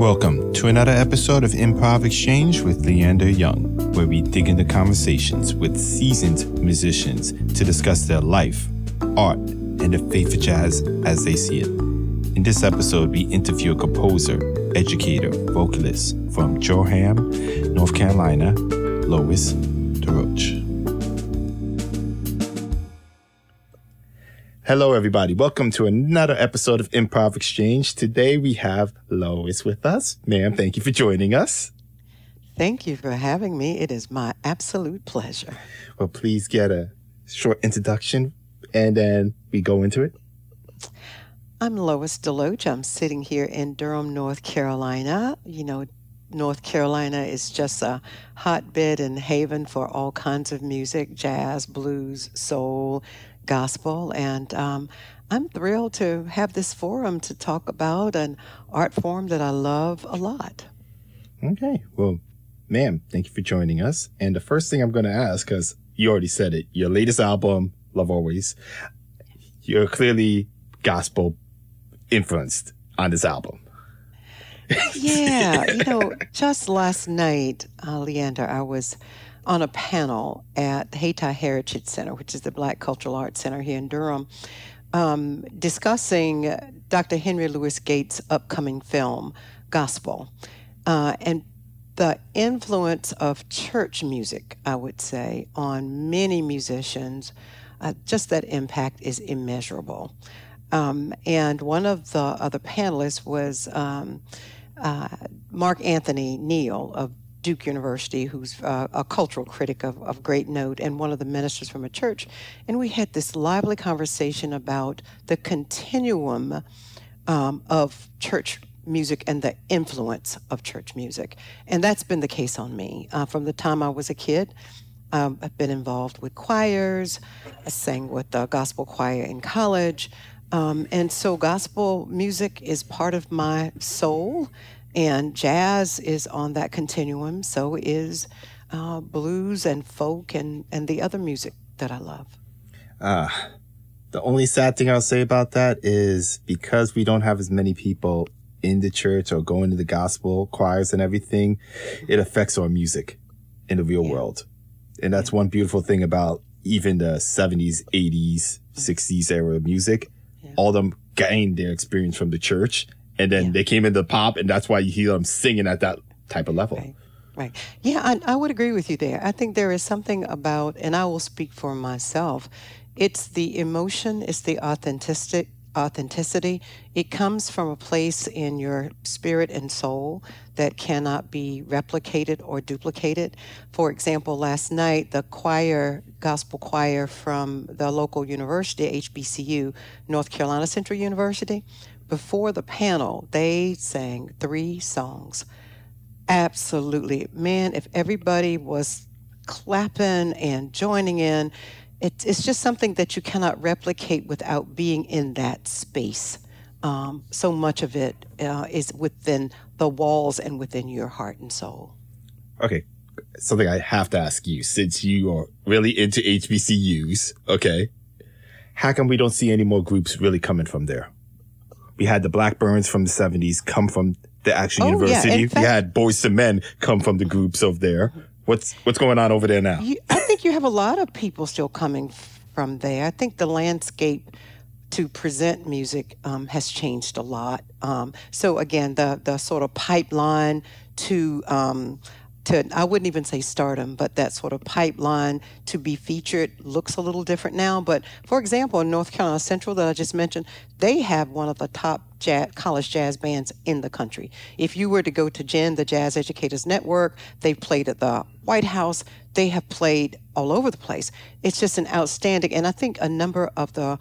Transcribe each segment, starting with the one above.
Welcome to another episode of Improv Exchange with Leander Young, where we dig into conversations with seasoned musicians to discuss their life, art, and the faith of jazz as they see it. In this episode, we interview a composer, educator, vocalist from Durham, North Carolina, Lois Deloatch. Hello, everybody. Welcome to another episode of Improv Exchange. Today we have Lois with us. Ma'am, thank you for joining us. Thank you for having me. It is my absolute pleasure. Well, please get a short introduction and then we go into it. I'm Lois Deloatch. I'm sitting here in Durham, North Carolina. You know, North Carolina is just a hotbed and haven for all kinds of music jazz, blues, soul, gospel. And um, I'm thrilled to have this forum to talk about an art form that I love a lot. Okay. Well, ma'am, thank you for joining us. And the first thing I'm going to ask, because you already said it, your latest album, Love Always, you're clearly gospel influenced on this album. yeah. You know, just last night, uh, Leander, I was on a panel at the Hayti Heritage Center, which is the Black Cultural Arts Center here in Durham, um, discussing Dr. Henry Louis Gates' upcoming film, Gospel, uh, and the influence of church music, I would say, on many musicians. Uh, just that impact is immeasurable. Um, and one of the other panelists was um, uh, Mark Anthony Neal of Duke University, who's uh, a cultural critic of, of great note and one of the ministers from a church. And we had this lively conversation about the continuum um, of church music and the influence of church music. And that's been the case on me. Uh, from the time I was a kid, um, I've been involved with choirs. I sang with the gospel choir in college. Um, and so gospel music is part of my soul and jazz is on that continuum. So is uh, blues and folk and, and the other music that I love. Uh, the only sad thing I'll say about that is because we don't have as many people in the church or going to the gospel choirs and everything, it affects our music in the real yeah. world. And that's yeah. one beautiful thing about even the 70s, 80s, 60s era music. Yeah. All them gained their experience from the church and then yeah. they came into pop, and that's why you hear them um, singing at that type of level. Right. Right. Yeah, I, I would agree with you there. I think there is something about, and I will speak for myself. It's the emotion. It's the authenticity. Authenticity. It comes from a place in your spirit and soul that cannot be replicated or duplicated. For example, last night the choir, gospel choir from the local university, HBCU, North Carolina Central University, before the panel, they sang three songs. Absolutely. Man, if everybody was clapping and joining in, it, it's just something that you cannot replicate without being in that space. Um, so much of it uh, is within the walls and within your heart and soul. Okay. Something I have to ask you since you are really into HBCUs, okay? How come we don't see any more groups really coming from there? We had the Blackbyrds from the 70s come from the Action oh, university. Yeah. Fact, we had Boyz II Men come from the groups over there. What's what's going on over there now? You, I think you have a lot of people still coming from there. I think the landscape to present music um, has changed a lot. Um, so again, the the sort of pipeline to um, to I wouldn't even say stardom, but that sort of pipeline to be featured looks a little different now. But for example, in North Carolina Central that I just mentioned, they have one of the top jazz, college jazz bands in the country. If you were to go to JEN, the Jazz Educators Network, they've played at the White House. They have played all over the place. It's just an outstanding, and I think a number of the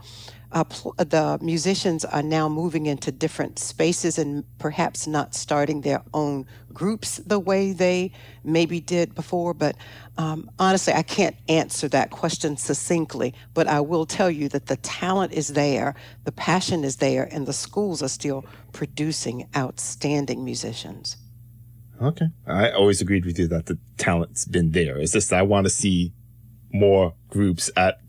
uh, pl- the musicians are now moving into different spaces and perhaps not starting their own groups the way they maybe did before. But um, honestly, I can't answer that question succinctly. But I will tell you that the talent is there, the passion is there, and the schools are still producing outstanding musicians. Okay. I always agreed with you that the talent's been there. It's just I want to see more groups at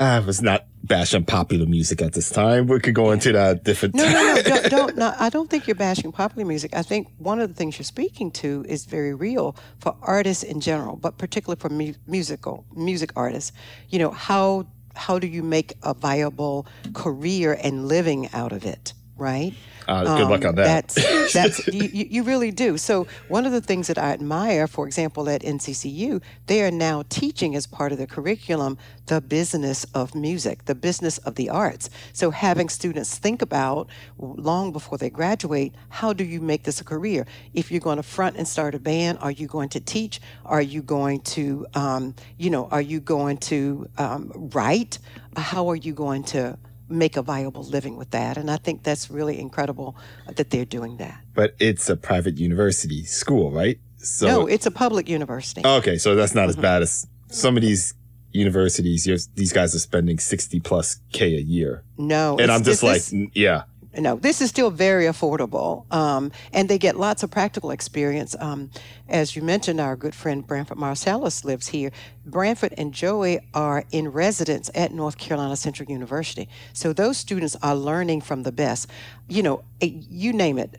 I was not bashing popular music at this time. We could go into that different. No, no, no, don't, don't no, I don't think you're bashing popular music. I think one of the things you're speaking to is very real for artists in general, but particularly for mu- musical music artists. You know how how do you make a viable career and living out of it, right? Uh, good um, luck on that. That's, that's you, you really do. So one of the things that I admire, for example, at NCCU, they are now teaching as part of the curriculum the business of music, the business of the arts. So having students think about long before they graduate, how do you make this a career? If you're going to front and start a band, are you going to teach? Are you going to, um, you know, are you going to um, write? How are you going to make a viable living with that. And I think that's really incredible that they're doing that. But it's a private university school, right? So no, it's a public university. Okay, so that's not mm-hmm. as bad as some of these universities. these guys are spending sixty plus k a year. No, and I'm just like, yeah, no, this is still very affordable, um, and they get lots of practical experience. Um, as you mentioned, our good friend Branford Marsalis lives here. Branford and Joey are in residence at North Carolina Central University, so those students are learning from the best. You know, you name it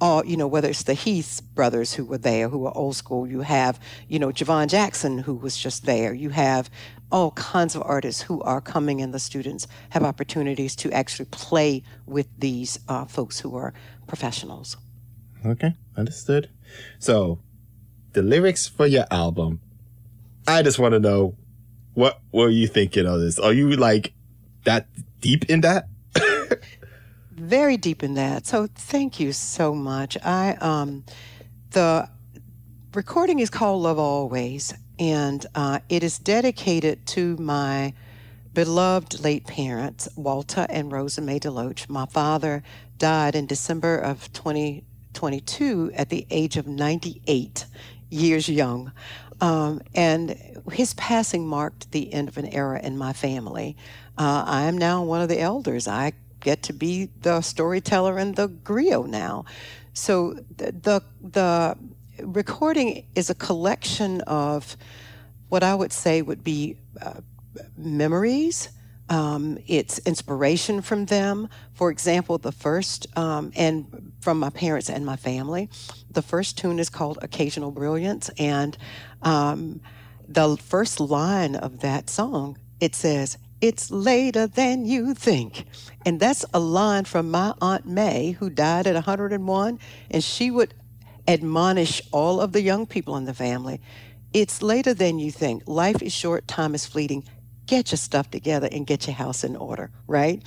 all, you know, whether it's the Heath brothers who were there, who were old school, you have, you know, Javon Jackson, who was just there, you have all kinds of artists who are coming and the students have opportunities to actually play with these uh, folks who are professionals. Okay, understood. So, the lyrics for your album, I just want to know what were you thinking of this? Are you like that deep in that? Very deep in that. So, thank you so much. I um the recording is called Love Always and uh, it is dedicated to my beloved late parents, Walter and Rosa May Deloatch. My father died in December of 2022 at the age of 98 years young. Um, and his passing marked the end of an era in my family. Uh, I am now one of the elders. I get to be the storyteller and the griot now. So the, the, the recording is a collection of what I would say would be uh, memories. Um, it's inspiration from them. For example, the first, um, and from my parents and my family, the first tune is called Occasional Brilliance. And um, the first line of that song, it says, It's later than you think. And that's a line from my Aunt May, who died at 101. And she would admonish all of the young people in the family. It's later than you think. Life is short, time is fleeting. Get your stuff together and get your house in order, right?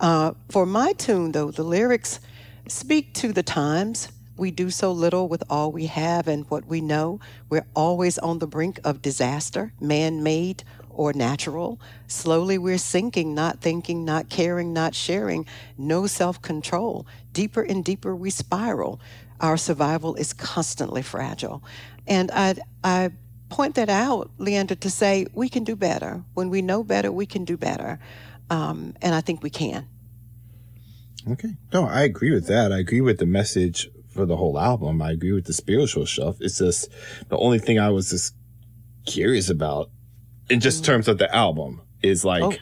Uh, for my tune, though, the lyrics speak to the times. We do so little with all we have and what we know. We're always on the brink of disaster, man made or natural. Slowly we're sinking, not thinking, not caring, not sharing, no self control. Deeper and deeper we spiral our survival is constantly fragile. And I, I point that out, Leander, to say we can do better. When we know better, we can do better. Um, and I think we can. Okay. No, I agree with that. I agree with the message for the whole album. I agree with the spiritual stuff. It's just the only thing I was just curious about in just mm terms of the album is like, oh.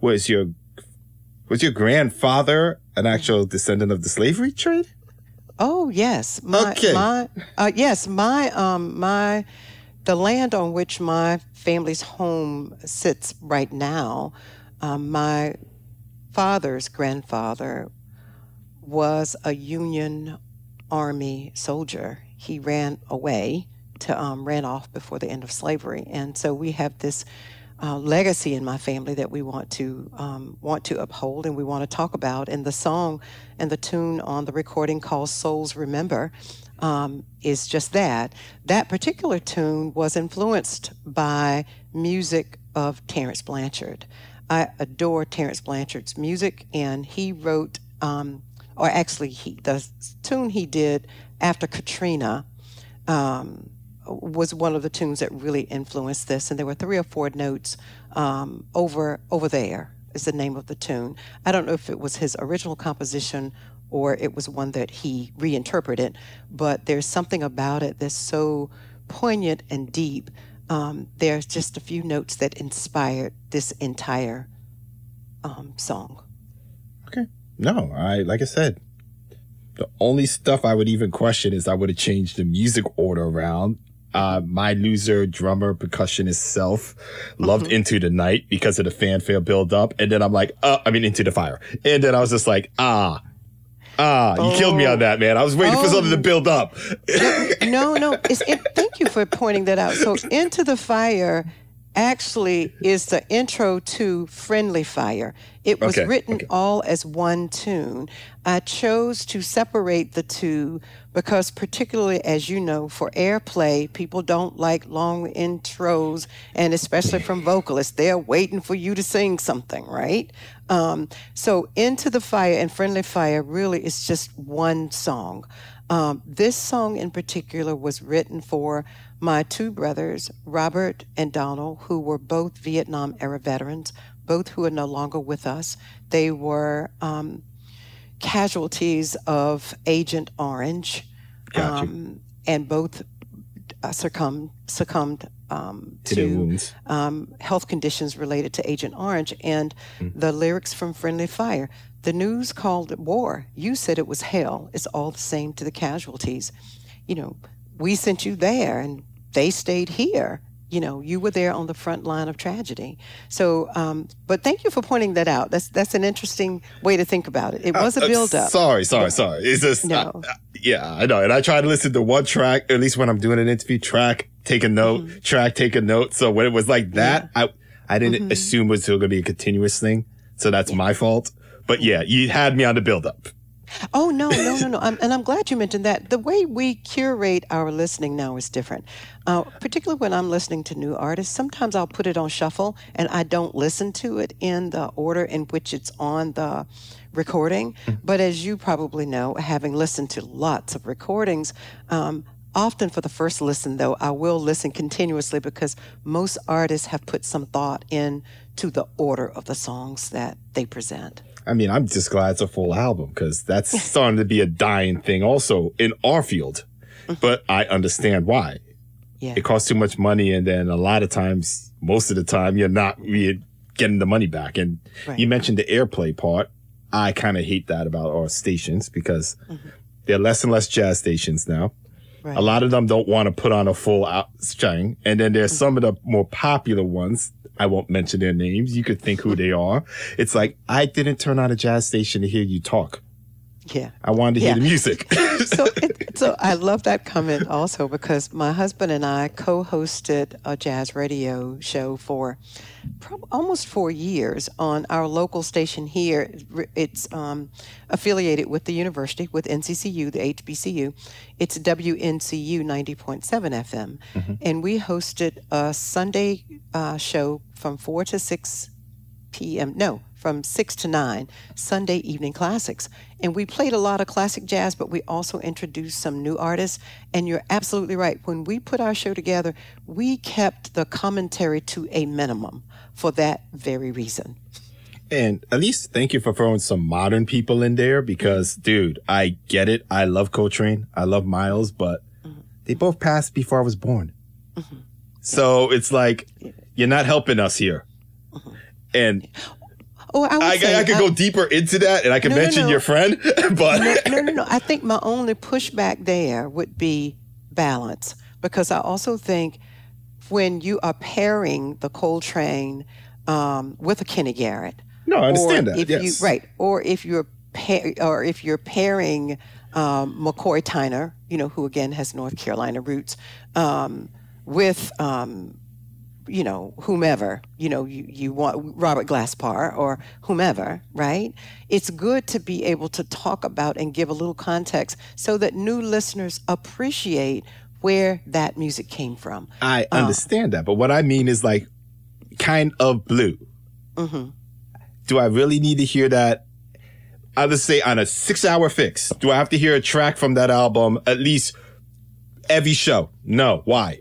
was your, was your grandfather an actual descendant of the slavery trade? Oh yes, my, okay. My, uh, yes, my um, my the land on which my family's home sits right now. Um, my father's grandfather was a Union Army soldier. He ran away to um, ran off before the end of slavery, and so we have this uh, legacy in my family that we want to um, want to uphold and we want to talk about. And the song and the tune on the recording called "Souls Remember" um, is just that. That particular tune was influenced by music of Terence Blanchard. I adore Terence Blanchard's music, and he wrote, um, or actually, he, the tune he did after Katrina. Um, was one of the tunes that really influenced this, and there were three or four notes um, over over there is the name of the tune. I don't know if it was his original composition or it was one that he reinterpreted, but there's something about it that's so poignant and deep. um, there's just a few notes that inspired this entire um, song. Okay. No, I like I said, the only stuff I would even question is I would have changed the music order around. Uh, my loser drummer percussionist self loved Mhm. Into the Night because of the fanfare build up. And then I'm like, uh, I mean, Into the Fire. And then I was just like, ah, ah, you killed me Oh. on that, man. I was waiting for Oh. something to build up. no, no. It's, it, thank you for pointing that out. So, Into the Fire actually is the intro to Friendly Fire. It was Okay, written okay. all as one tune. I chose to separate the two because, particularly as you know, for airplay, people don't like long intros, and especially from vocalists, they're waiting for you to sing something, right? Um, so, Into the Fire and Friendly Fire really is just one song. Um, this song in particular was written for my two brothers, Robert and Donald, who were both Vietnam era veterans, both who are no longer with us. They were um, casualties of Agent Orange, Got you. um, and both uh, succumbed succumbed um, To um, health conditions related to Agent Orange and the lyrics from Friendly Fire. The news called it war. You said it was hell. It's all the same to the casualties. You know, we sent you there and they stayed here. You know, you were there on the front line of tragedy. So, um, but thank you for pointing that out. That's that's an interesting way to think about it. It was a Uh, build up. Sorry, sorry, sorry. It's just, No. uh, uh, yeah, I know. And I try to listen to one track, at least when I'm doing an interview track, take a note, Mm-hmm. track, take a note. So when it was like that, I, I didn't Mm-hmm. assume it was still going to be a continuous thing. So that's my fault. But yeah, you had me on the build up. Oh no, no, no, no! I'm, and I'm glad you mentioned that. The way we curate our listening now is different. Uh, particularly when I'm listening to new artists, sometimes I'll put it on shuffle and I don't listen to it in the order in which it's on the recording. But as you probably know, having listened to lots of recordings. Um, Often for the first listen, though, I will listen continuously because most artists have put some thought into the order of the songs that they present. I mean, I'm just glad it's a full album because that's starting to be a dying thing also in our field. Mm-hmm. But I understand why. Yeah. It costs too much money. And then a lot of times, most of the time, you're not really getting the money back. And Right. you mentioned the airplay part. I kind of hate that about our stations because mm-hmm. they're less and less jazz stations now. Right. A lot of them don't want to put on a full out string. And then there's mm-hmm. some of the more popular ones. I won't mention their names. You could think who they are. It's like, I didn't turn on a jazz station to hear you talk. Yeah. I wanted to Yeah. hear the music. so, it, so I love that comment also because my husband and I co-hosted a jazz radio show for prob- almost four years on our local station here. It's um, affiliated with the university, with NCCU, the HBCU. It's WNCU 90.7 FM, and we hosted a Sunday uh, show from four to six p.m. No, from 6 to 9, Sunday evening classics. And we played a lot of classic jazz, but we also introduced some new artists. And you're absolutely right. When we put our show together, we kept the commentary to a minimum for that very reason. And at least thank you for throwing some modern people in there because, mm-hmm. dude, I get it. I love Coltrane. I love Miles, but mm-hmm. they both passed before I was born. Mm-hmm. So it's like, you're not helping us here. And Oh, I I, say, I could uh, go deeper into that and I can No, no, mention no. your friend, but no, no, no. I think my only pushback there would be balance because I also think when you are pairing the Coltrane um, with a Kenny Garrett, no, I understand that. If yes. you, right, or if you're pair, or if you're pairing um, McCoy Tyner, you know, who again has North Carolina roots, um, with um, you know whomever, you know, you, you want Robert Glasper or whomever, right? It's good to be able to talk about and give a little context so that new listeners appreciate where that music came from. I understand that. But what I mean is like kind of blue. Mm-hmm. Do I really need to hear that? I'll just say on a six hour fix. Do I have to hear a track from that album at least every show? No. Why?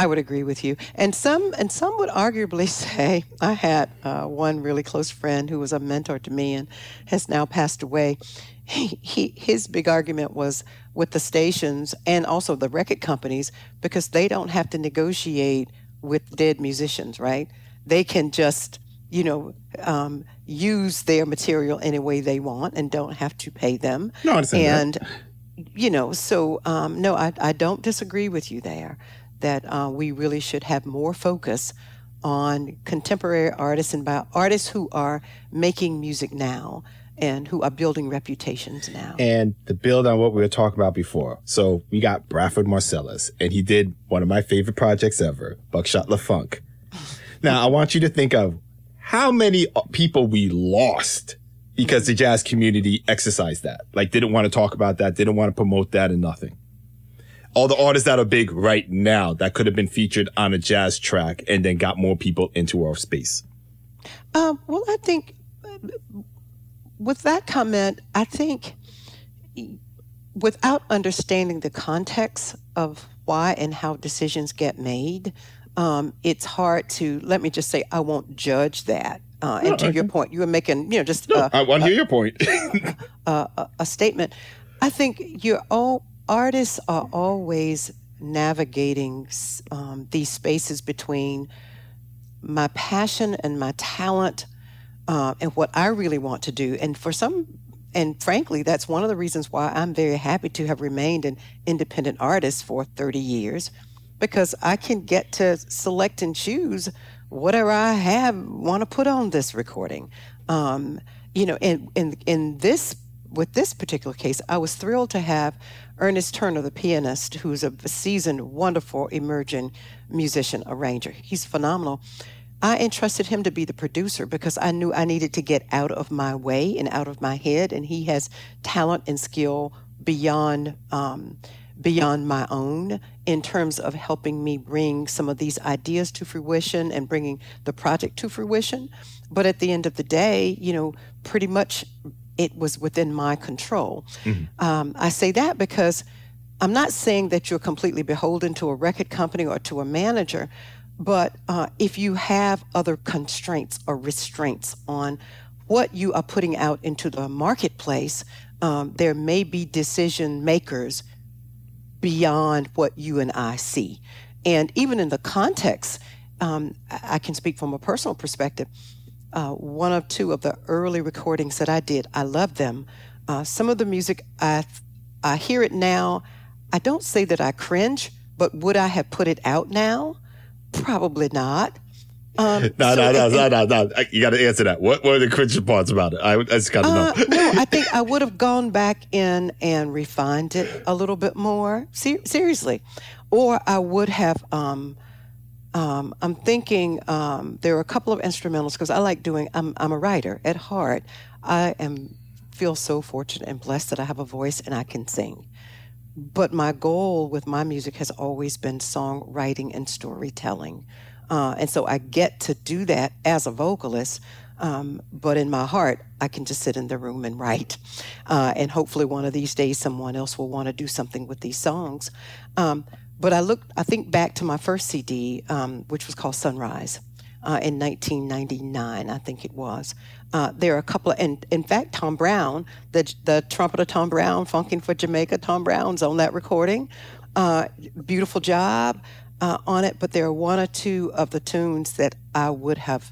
I would agree with you, and some and some would arguably say I had uh, one really close friend who was a mentor to me and has now passed away. he, he, his big argument was with the stations and also the record companies because they don't have to negotiate with dead musicians, right? They can just, you know, um, use their material any way they want and don't have to pay them. No, I understand and, you know, so um, no, I, I don't disagree with you there that uh, we really should have more focus on contemporary artists and by artists who are making music now and who are building reputations now. And to build on what we were talking about before, so we got Branford Marsalis, and he did one of my favorite projects ever, Buckshot LeFonque. now, I want you to think of how many people we lost because the jazz community exercised that, like didn't want to talk about that, didn't want to promote that, and nothing. All the artists that are big right now that could have been featured on a jazz track and then got more people into our space. Um, well, I think with that comment, I think without understanding the context of why and how decisions get made, um, it's hard to let me just say I won't judge that. Uh, and no, to okay. your point, you were making you know just no, uh, I want to hear your point. uh, a, a, statement. I think you're all artists are always navigating um, these spaces between my passion and my talent uh, and what I really want to do. And for some, and frankly, that's one of the reasons why I'm very happy to have remained an independent artist for 30 years, because I can get to select and choose whatever I have want to put on this recording. Um, you know, in, in in this with this particular case, I was thrilled to have Ernest Turner, the pianist, who's a seasoned, wonderful, emerging musician, arranger. He's phenomenal. I entrusted him to be the producer because I knew I needed to get out of my way and out of my head. And he has talent and skill beyond um, beyond my own in terms of helping me bring some of these ideas to fruition and bringing the project to fruition. But at the end of the day, you know, pretty much it was within my control. Mm-hmm. Um, I say that because I'm not saying that you're completely beholden to a record company or to a manager, but uh, if you have other constraints or restraints on what you are putting out into the marketplace, um, there may be decision makers beyond what you and I see. And even in the context, um, I can speak from a personal perspective. Uh, one of two of the early recordings that I did, I love them. Uh, some of the music, I, I hear it now. I don't say that I cringe, but would I have put it out now? Probably not. Um, no, so no, no, no, no, no. You got to answer that. What were the cringe parts about it? I, I just got to uh, know. no, I think I would have gone back in and refined it a little bit more. Ser- seriously, or I would have. Um, um, I'm thinking um, there are a couple of instrumentals because I like doing. I'm I'm a writer at heart. I am feel so fortunate and blessed that I have a voice and I can sing. But my goal with my music has always been songwriting and storytelling. Uh, and so I get to do that as a vocalist. Um, but in my heart, I can just sit in the room and write. Uh, and hopefully, one of these days, someone else will want to do something with these songs. Um, but I look, I think back to my first CD, um, which was called Sunrise. Uh, in 1999, I think it was. Uh, there are a couple of, and in fact, Tom Browne, the the trumpeter Tom Browne, funking for Jamaica, Tom Browne's on that recording. Uh, beautiful job uh, on it, but there are one or two of the tunes that I would have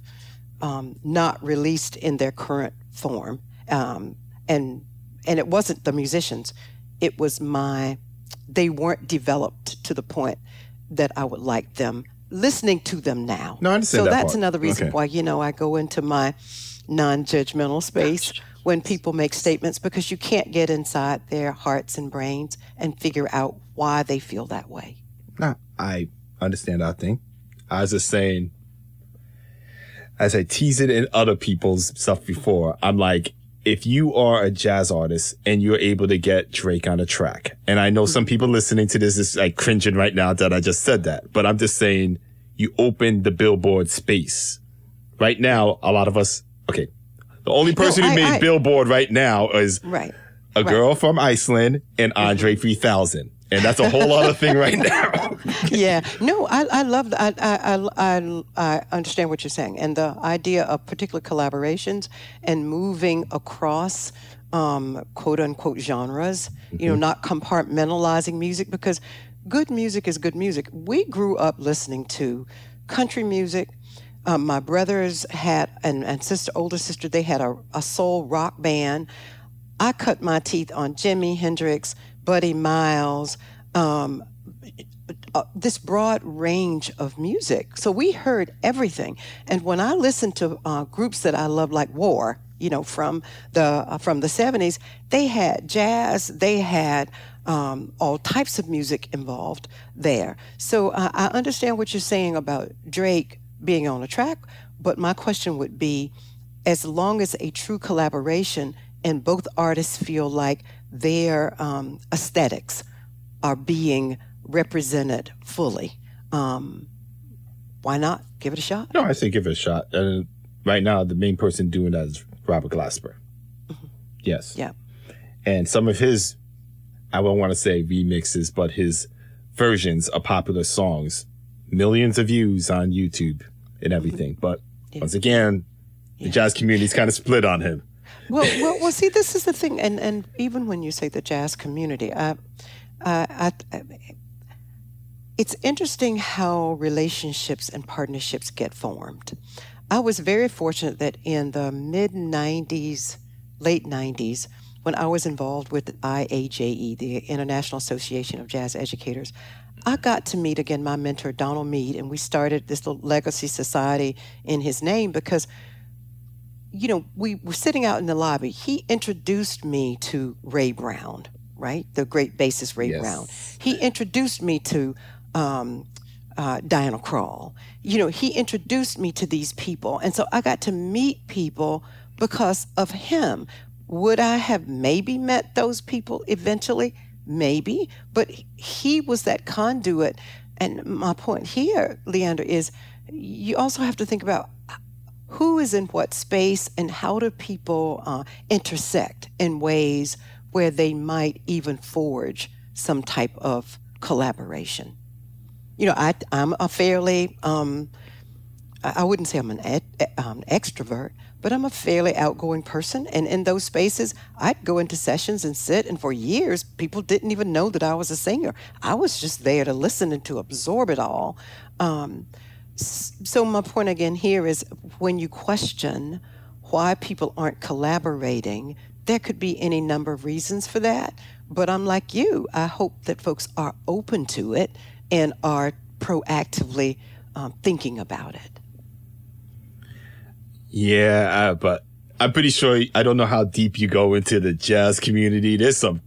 um, not released in their current form, um, and and it wasn't the musicians, it was my, they weren't developed to the point that I would like them listening to them now. No, I understand so that that's part. another reason okay. why you know I go into my non-judgmental space when people make statements because you can't get inside their hearts and brains and figure out why they feel that way. No, I understand that thing. I was just saying, as I tease it in other people's stuff before, I'm like, if you are a jazz artist and you're able to get Drake on a track, and I know some people listening to this is like cringing right now that I just said that, but I'm just saying you open the billboard space. Right now, a lot of us Okay. The only person no, who made I, Billboard right now is right. a right. girl from Iceland and Andre mm-hmm. 3000. And that's a whole other thing right now. yeah, no, I, I love I, I I I understand what you're saying, and the idea of particular collaborations and moving across um, quote unquote genres. Mm-hmm. You know, mm-hmm. not compartmentalizing music because good music is good music. We grew up listening to country music. Um, my brothers had and, and sister older sister they had a, a soul rock band. I cut my teeth on Jimi Hendrix, Buddy Miles, um, uh, this broad range of music. So we heard everything. And when I listened to uh, groups that I love, like War, you know, from the uh, from the '70s, they had jazz, they had um, all types of music involved there. So uh, I understand what you're saying about Drake being on a track, but my question would be, as long as a true collaboration and both artists feel like their um, aesthetics are being represented fully. Um, why not give it a shot? No, I say give it a shot. And right now, the main person doing that is Robert Glasper. Mm-hmm. Yes. Yeah. And some of his, I don't want to say remixes, but his versions of popular songs, millions of views on YouTube and everything. Mm-hmm. But yeah. once again, the yeah. jazz community is kind of split on him. Well, well, well. See, this is the thing, and and even when you say the jazz community, uh, uh, I, I, I, it's interesting how relationships and partnerships get formed. I was very fortunate that in the mid '90s, late '90s, when I was involved with IAJE, the International Association of Jazz Educators, I got to meet again my mentor Donald Mead, and we started this little legacy society in his name because you know, we were sitting out in the lobby. He introduced me to Ray Brown, right? The great bassist Ray yes. Brown. He introduced me to um, uh, Diana Krall. You know, he introduced me to these people. And so I got to meet people because of him. Would I have maybe met those people eventually? Maybe. But he was that conduit. And my point here, Leander, is you also have to think about who is in what space and how do people uh, intersect in ways where they might even forge some type of collaboration. You know, I, am a fairly, um, I wouldn't say I'm an um, extrovert, but I'm a fairly outgoing person. And in those spaces, I'd go into sessions and sit, and for years, people didn't even know that I was a singer. I was just there to listen and to absorb it all. Um, so, my point again here is when you question why people aren't collaborating, there could be any number of reasons for that. But I'm like you, I hope that folks are open to it and are proactively um, thinking about it. Yeah, uh, but I'm pretty sure I don't know how deep you go into the jazz community. There's some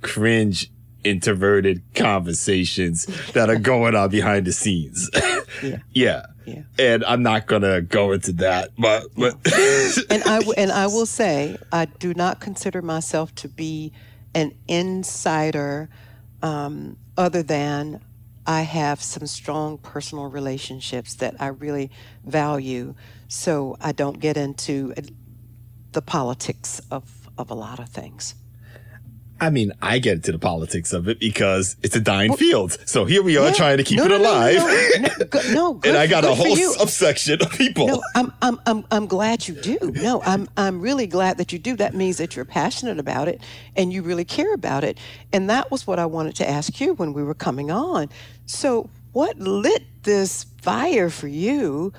cringe introverted conversations that are going on behind the scenes. yeah. yeah. Yeah. And I'm not gonna go into that, but but and I and I will say I do not consider myself to be an insider, um, other than I have some strong personal relationships that I really value. So I don't get into the politics of of a lot of things. I mean, I get into the politics of it because it's a dying well, field. So here we are yeah. trying to keep no, it alive. No, no, no, no and I got a whole subsection of people. No, I'm, I'm, I'm, I'm glad you do. No, I'm, I'm really glad that you do. That means that you're passionate about it and you really care about it. And that was what I wanted to ask you when we were coming on. So, what lit this fire for you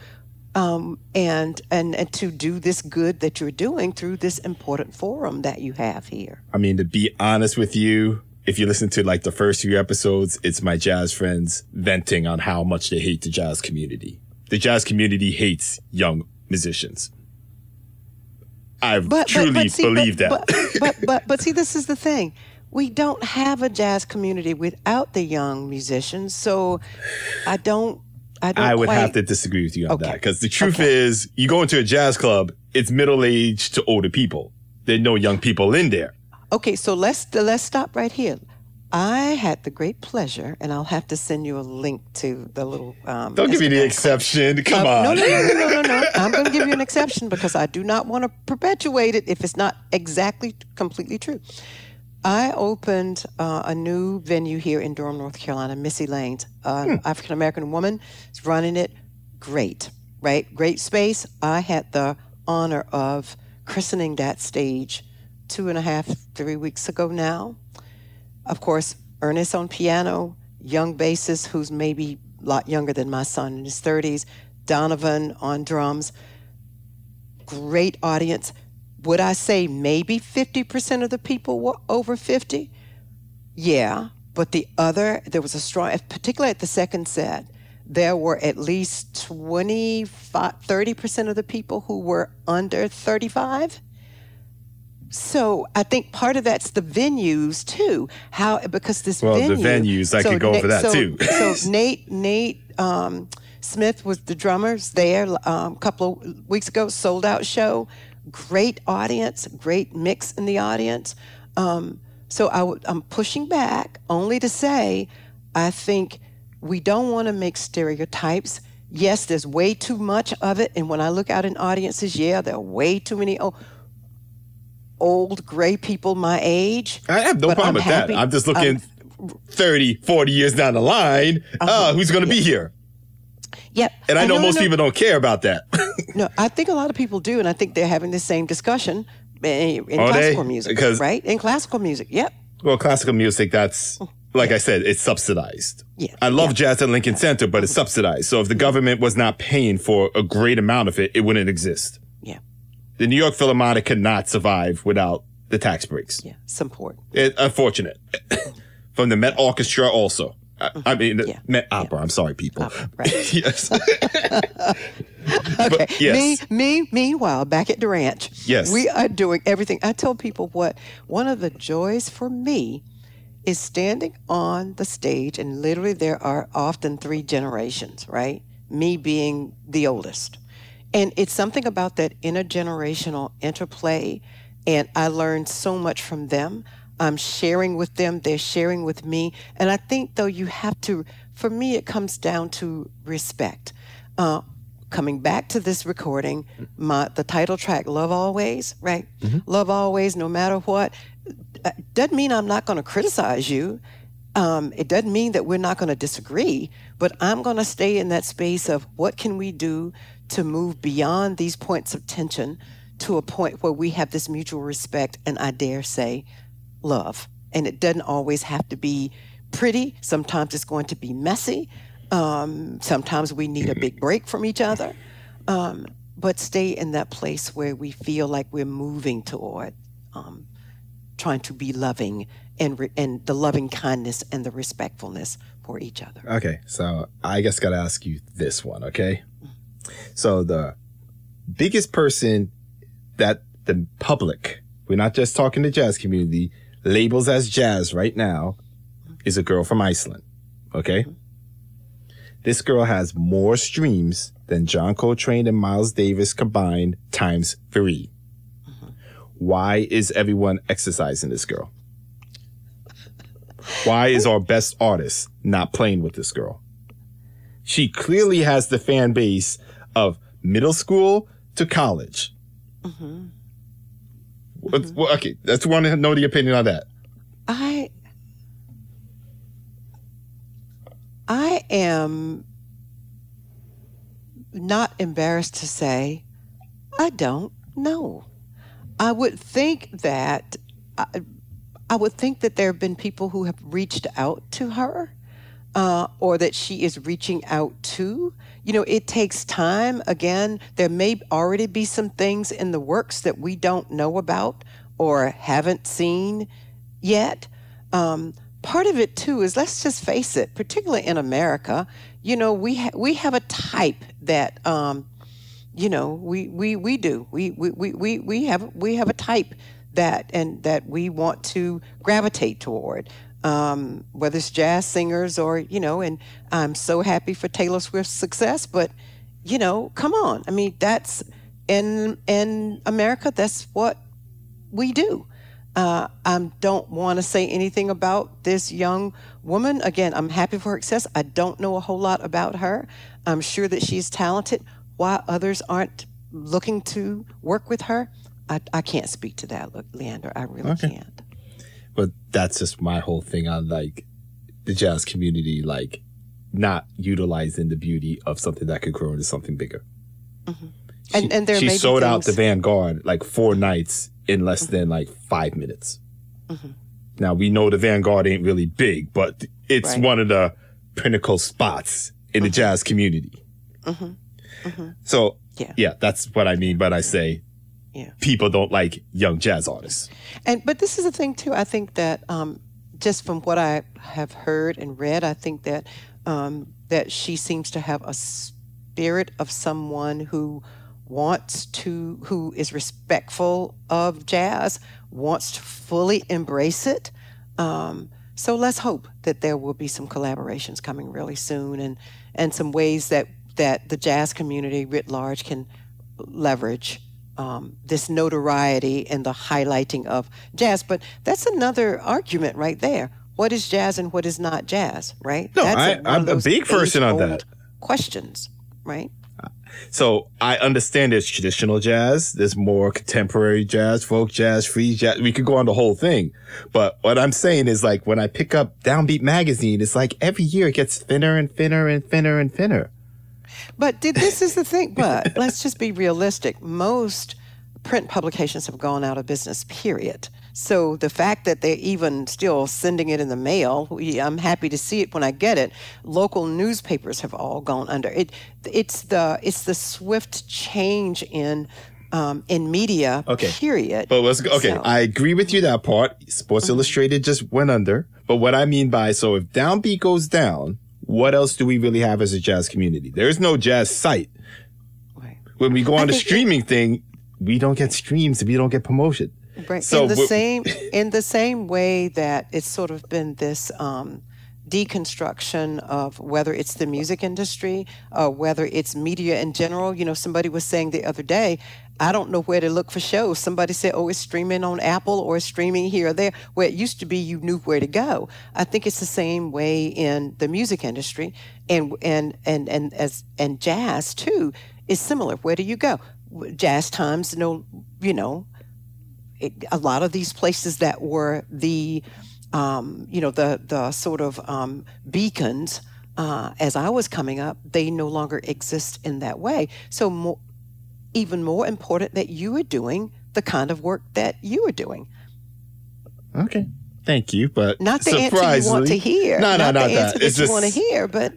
um, and, and and to do this good that you're doing through this important forum that you have here. I mean, to be honest with you, if you listen to like the first few episodes, it's my jazz friends venting on how much they hate the jazz community. The jazz community hates young musicians. I but, truly but, but see, believe that. But, but, but but see, this is the thing. We don't have a jazz community without the young musicians, so I don't I, I would quite... have to disagree with you on okay. that because the truth okay. is, you go into a jazz club, it's middle aged to older people. There are no young people in there. Okay, so let's let's stop right here. I had the great pleasure, and I'll have to send you a link to the little. Um, Don't give me the exception. Come uh, on. No, no, no, no, no, no, no. I'm going to give you an exception because I do not want to perpetuate it if it's not exactly completely true. I opened uh, a new venue here in Durham, North Carolina, Missy Lane's. Uh, hmm. African American woman is running it. Great, right? Great space. I had the honor of christening that stage two and a half, three weeks ago now. Of course, Ernest on piano, young bassist who's maybe a lot younger than my son in his 30s, Donovan on drums. Great audience. Would I say maybe 50% of the people were over 50? Yeah, but the other, there was a strong, particularly at the second set, there were at least 25, 30% of the people who were under 35. So I think part of that's the venues too. How because this well venue, the venues I so could go over that so, too. so Nate Nate um, Smith was the drummers there um, a couple of weeks ago. Sold out show, great audience, great mix in the audience. Um, so i w- I'm pushing back only to say I think we don't want to make stereotypes. Yes, there's way too much of it, and when I look out in audiences, yeah, there are way too many. Oh, old gray people my age. I have no problem I'm with happy. that. I'm just looking um, 30, 40 years down the line. Uh-huh. Uh, who's going to yeah. be here? Yep. And I know no, most people don't care about that. no, I think a lot of people do, and I think they're having the same discussion in, in classical they? music, because, right? In classical music, yep. Well, classical music, that's mm. like I said, it's subsidized. Yeah. I love yeah. jazz at Lincoln Center, but it's subsidized. So if the government was not paying for a great amount of it, it wouldn't exist. Yeah. The New York Philharmonic cannot survive without the tax breaks. Yeah, support. It, unfortunate. From the Met Orchestra also. I, mean, yeah. Met Opera. Yeah. I'm sorry, people. Opera, right. yes. okay. Yes. Me, me, meanwhile, back at the ranch. Yes. We are doing everything. I tell people what one of the joys for me is standing on the stage, and literally there are often three generations, right? Me being the oldest. And it's something about that intergenerational interplay. And I learned so much from them. I'm sharing with them, they're sharing with me. And I think, though, you have to, for me, it comes down to respect. Uh, coming back to this recording, my, the title track, Love Always, right? Mm-hmm. Love Always, no matter what. Uh, doesn't mean I'm not going to criticize you. Um, it doesn't mean that we're not going to disagree, but I'm going to stay in that space of what can we do to move beyond these points of tension to a point where we have this mutual respect and I dare say love. And it doesn't always have to be pretty. Sometimes it's going to be messy. Um, sometimes we need a big break from each other. Um, but stay in that place where we feel like we're moving toward um, trying to be loving and, re- and the loving kindness and the respectfulness for each other. Okay, so I guess got to ask you this one, okay? So the biggest person that the public, we're not just talking the jazz community, labels as jazz right now is a girl from Iceland. Okay. This girl has more streams than John Coltrane and Miles Davis combined times 3 Why is everyone exercising this girl? Why is our best artist not playing with this girl? She clearly has the fan base of middle school to college. Mm-hmm. Mm-hmm. Well, okay, that's want to know the opinion on that. I I am not embarrassed to say I don't know. I would think that I, I would think that there have been people who have reached out to her uh, or that she is reaching out to. You know, it takes time. Again, there may already be some things in the works that we don't know about or haven't seen yet. Um, part of it too is let's just face it, particularly in America, you know, we ha- we have a type that um, you know we we we do we we we we have we have a type that and that we want to gravitate toward um, whether it's jazz singers or, you know, and I'm so happy for Taylor Swift's success, but, you know, come on. I mean, that's in, in America, that's what we do. Uh, I don't want to say anything about this young woman. Again, I'm happy for her success. I don't know a whole lot about her. I'm sure that she's talented. Why others aren't looking to work with her, I, I can't speak to that, Leander. I really okay. can't. But that's just my whole thing on like the jazz community, like not utilizing the beauty of something that could grow into something bigger. Mm-hmm. And, she, and there she may sold be out the Vanguard like four nights in less Mm-hmm. than like five minutes. Now we know the Vanguard ain't really big, but it's Right. one of the pinnacle spots in the jazz community. So Yeah. yeah, that's what I mean when I say Yeah. people don't like young jazz artists. And but this is the thing too. I think that um, just from what I have heard and read, I think that um, that she seems to have a spirit of someone who wants to, who is respectful of jazz, wants to fully embrace it. Um, so let's hope that there will be some collaborations coming really soon, and and some ways that that the jazz community writ large can leverage um, this notoriety and the highlighting of jazz. But that's another argument right there. What is jazz and what is not jazz, right? No, that's I, I'm a big person on that. Questions, right? So I understand there's traditional jazz, there's more contemporary jazz, folk jazz, free jazz. We could go on the whole thing. But what I'm saying is like when I pick up Downbeat magazine, it's like every year it gets thinner and thinner and thinner and thinner. But did, this is the thing. But let's just be realistic. Most print publications have gone out of business. Period. So the fact that they're even still sending it in the mail, we, I'm happy to see it when I get it. Local newspapers have all gone under. It, it's the it's the swift change in um, in media. Okay. Period. But let's go. Okay, So- I agree with you that part. Sports Illustrated just went under. But what I mean by so if Downbeat goes down, what else do we really have as a jazz community? There's no jazz site. Right. When we go on the streaming thing, we don't get streams, we don't get promotion. Right. So in the same in the same way that it's sort of been this um, deconstruction of whether it's the music industry or whether it's media in general. You know, somebody was saying the other day, I don't know where to look for shows. Somebody said, "Oh, it's streaming on Apple or it's streaming here or there." Where it used to be, you knew where to go. I think it's the same way in the music industry, and and and and as and jazz too is similar. Where do you go? JazzTimes, no, you know, it, a lot of these places that were the um, you know the the sort of um, beacons uh, as I was coming up, they no longer exist in that way. So even more important that you are doing the kind of work that you are doing. Okay. Thank you, but Not the answer you want to hear. No, no, not not the that. answer that It's you just want to hear, but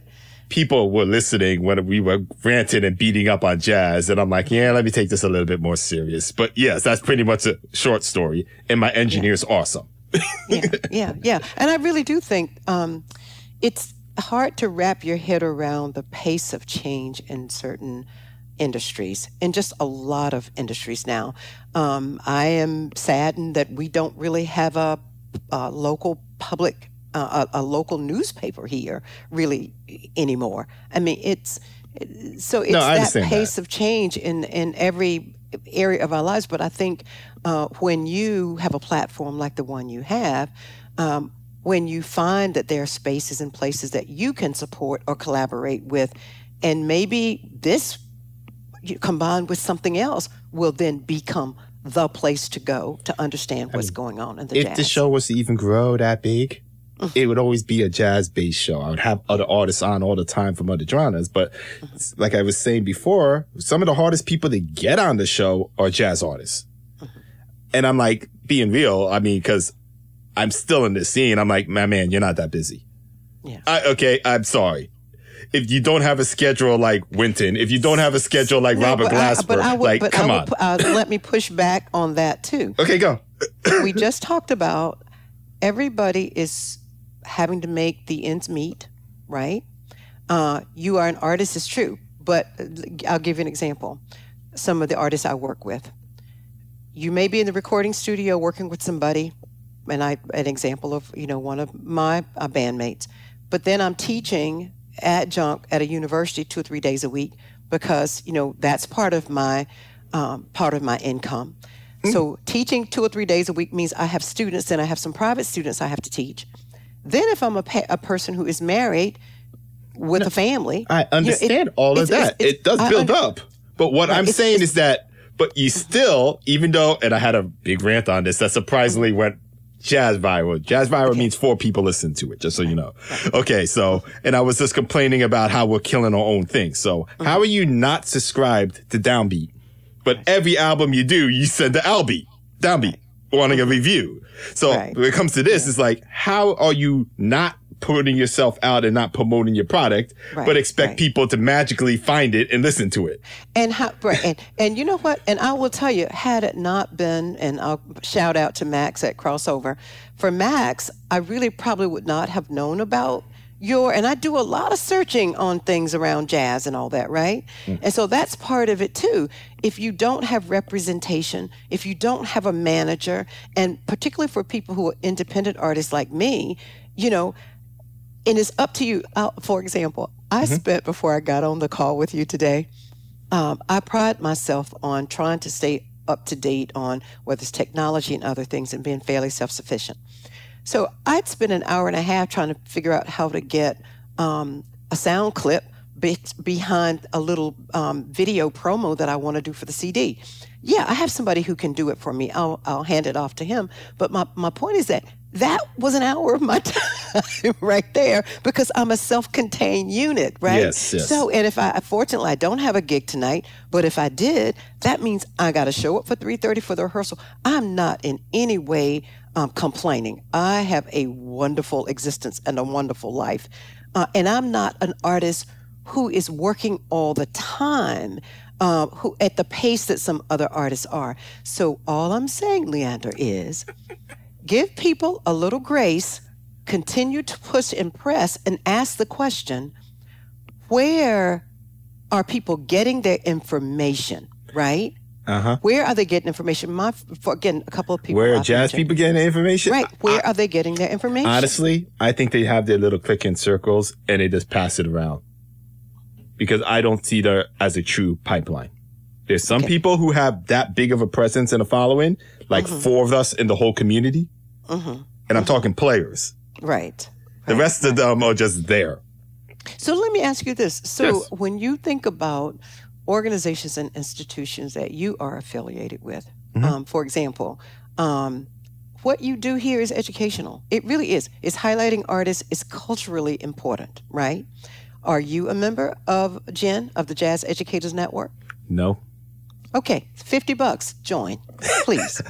people were listening when we were ranting and beating up on jazz, and I'm like, yeah, let me take this a little bit more serious. But yes, that's pretty much a short story, and my engineer's awesome. yeah, yeah, yeah. And I really do think um, it's hard to wrap your head around the pace of change in certain industries, in just a lot of industries now. Um, I am saddened that we don't really have a, a local public, uh, a, a local newspaper here, really anymore. I mean, it's so it's I that understand that. pace of change in in every area of our lives. But I think uh, when you have a platform like the one you have, um, when you find that there are spaces and places that you can support or collaborate with, and maybe this you- combined with something else will then become the place to go to understand what's going on in the jazz. If jazz. the show was to even grow that big, Mm. it would always be a jazz based show. I would have other artists on all the time from other genres. But Mm-hmm. like I was saying before, some of the hardest people to get on the show are jazz artists. Mm-hmm. And I'm like, being real, I mean, cause I'm still in this scene. I'm like, my man, you're not that busy. Yeah. I, okay, I'm sorry. If you don't have a schedule like Wynton, if you don't have a schedule like No, Robert but I- but I would, like, but come on. would, pu- uh, let me push back on that too. okay, go. we just talked about everybody is having to make the ends meet, right? Uh, you are an artist, it's true, but uh, I'll give you an example. Some of the artists I work with, you may be in the recording studio working with somebody, and I an example of you know one of my uh, bandmates, but then I'm teaching adjunct at a university two or three days a week because you know that's part of my um, part of my income. So teaching two or three days a week means I have students and I have some private students I have to teach. Then if I'm a, pa- a person who is married with a family, I you know, it- understand all of it's- it's- that. it's- it does build under- up. But what I'm it's- saying it's- is that, but you still, even though, and I had a big rant on this, that surprisingly went jazz viral. Jazz viral okay. means four people listen to it, just so you know. Okay, so, and I was just complaining about how we're killing our own thing. So, mm-hmm. how are you not subscribed to Downbeat? But every album you do, you send to Albeat, Downbeat, wanting a review. So right. when it comes to this, yeah. it's like, how are you not putting yourself out and not promoting your product, right, but expect right. people to magically find it and listen to it. And how, right, and and you know what? And I will tell you, had it not been, and I'll shout out to Max at Crossover. For Max, I really probably would not have known about your and I do a lot of searching on things around jazz and all that, right? Mm. And so that's part of it too. If you don't have representation, if you don't have a manager, and particularly for people who are independent artists like me, you know, and it's up to you. Uh, for example, I mm-hmm. spent before I got on the call with you today. Um, I pride myself on trying to stay up to date on whether it's technology and other things and being fairly self sufficient. So I'd spend an hour and a half trying to figure out how to get um, a sound clip be- behind a little um, video promo that I want to do for the CD. Yeah, I have somebody who can do it for me. I'll, I'll hand it off to him. But my, my point is that that was an hour of my time right there because I'm a self-contained unit, right? Yes, yes. So, and if I, fortunately, I don't have a gig tonight, but if I did, that means I got to show up for 3:30 for the rehearsal. I'm not in any way um, complaining. I have a wonderful existence and a wonderful life, uh, and I'm not an artist who is working all the time. Uh, who at the pace that some other artists are. So all I'm saying, Leander, is give people a little grace, continue to push and press, and ask the question where are people getting their information, right? Uh-huh. Where are they getting information? My, for, again, a couple of people. Where are jazz mentioned. people getting their information? Right. Where I, are they getting their information? Honestly, I think they have their little click in circles and they just pass it around. Because I don't see that as a true pipeline. There's some okay. people who have that big of a presence and a following, like mm-hmm. four of us in the whole community. Mm-hmm. And I'm mm-hmm. talking players. Right. The right. rest of them are just there. So let me ask you this. So yes. when you think about organizations and institutions that you are affiliated with, mm-hmm. um, for example, um, what you do here is educational. It really is. It's highlighting artists. It's culturally important, right? Are you a member of JEN, of the Jazz Educators Network? No. Okay, 50 bucks. Join, please.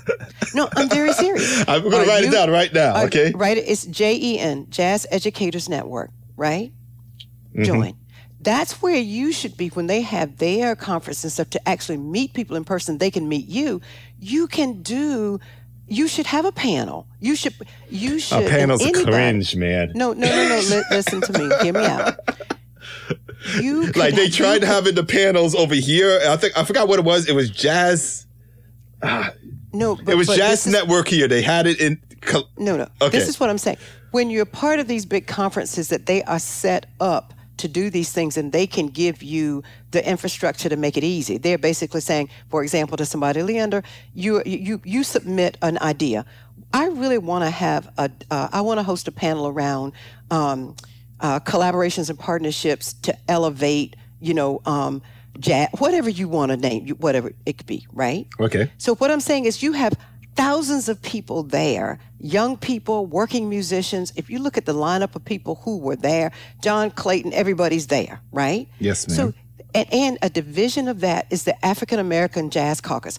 no, I'm very serious. I'm going to write you, it down right now, are, okay? Right, it's J E N, Jazz Educators Network, right? Mm-hmm. Join. That's where you should be when they have their conference and stuff to actually meet people in person. They can meet you. You can do you should have a panel. You should. You should. A panel's anybody, cringe, man. No, no, no, no. listen to me. Hear me out. You like they tried to have it the panels over here. I think I forgot what it was. It was Jazz. Ah, no, but, it was Jazz Network is, here. They had it in. No, no. Okay. This is what I'm saying. When you're part of these big conferences, that they are set up to do these things, and they can give you the infrastructure to make it easy. They're basically saying, for example, to somebody, Leander, you you you submit an idea. I really want to have a. Uh, I want to host a panel around. Um, uh, collaborations and partnerships to elevate, you know, um, jazz, whatever you want to name, whatever it could be, right? Okay. So what I'm saying is you have thousands of people there, young people, working musicians. If you look at the lineup of people who were there, John Clayton, everybody's there, right? Yes, ma'am. So, and, and a division of that is the African American Jazz Caucus.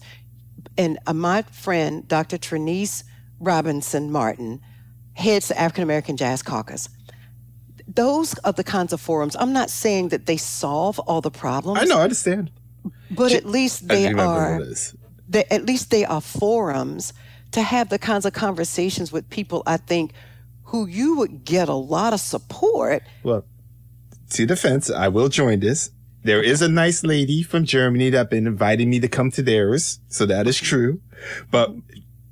And uh, my friend, Dr. Trineice Robinson Martin, heads the African American Jazz Caucus those are the kinds of forums. I'm not saying that they solve all the problems. I know, I understand. But at least they are. They, at least they are forums to have the kinds of conversations with people. I think who you would get a lot of support. Well, to defense, I will join this. There is a nice lady from Germany that been inviting me to come to theirs, so that is true. But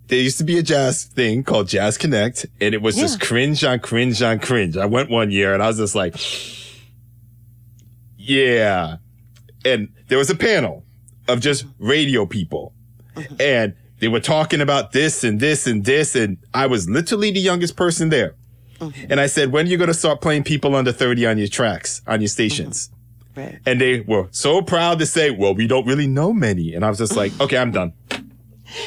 there used to be a jazz thing called Jazz Connect, and it was yeah. just cringe on cringe on cringe. I went one year and I was just like, yeah. And there was a panel of just radio people. Mm-hmm. And they were talking about this and this and this. And I was literally the youngest person there. Mm-hmm. And I said, when are you going to start playing people under 30 on your tracks, on your stations? Mm-hmm. Right. And they were so proud to say, well, we don't really know many. And I was just like, okay, I'm done.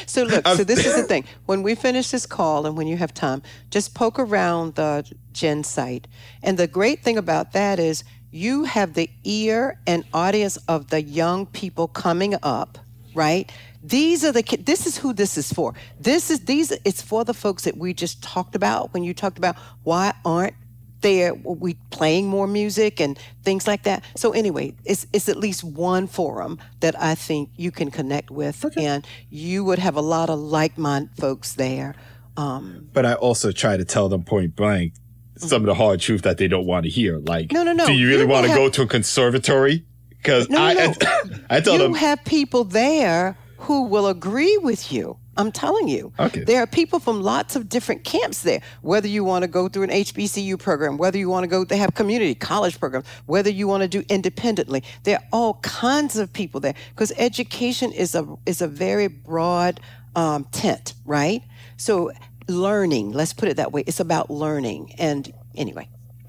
So look, so this is the um, thing. When we finish this call and when you have time, just poke around the JEN site. And the great thing about that is you have the ear and audience of the young people coming up, right? These are the ki- this is who this is for. This is these it's for the folks that we just talked about when you talked about why aren't there we playing more music and things like that. So anyway, it's it's at least one forum that I think you can connect with, and you would have a lot of like-minded folks there. Um, But I also try to tell them point blank some of the hard truth that they don't want to hear. Like, No, no, no. do you really You want to have- go to a conservatory? Because No, I, no, I, tell you them, you have people there who will agree with you. I'm telling you. Okay. There are people from lots of different camps there. Whether you want to go through an HBCU program, whether you want to go, they have community college programs, whether you want to do independently. There are all kinds of people there because education is a is a very broad um, tent, right? So learning, let's put it that way. It's about learning. And anyway.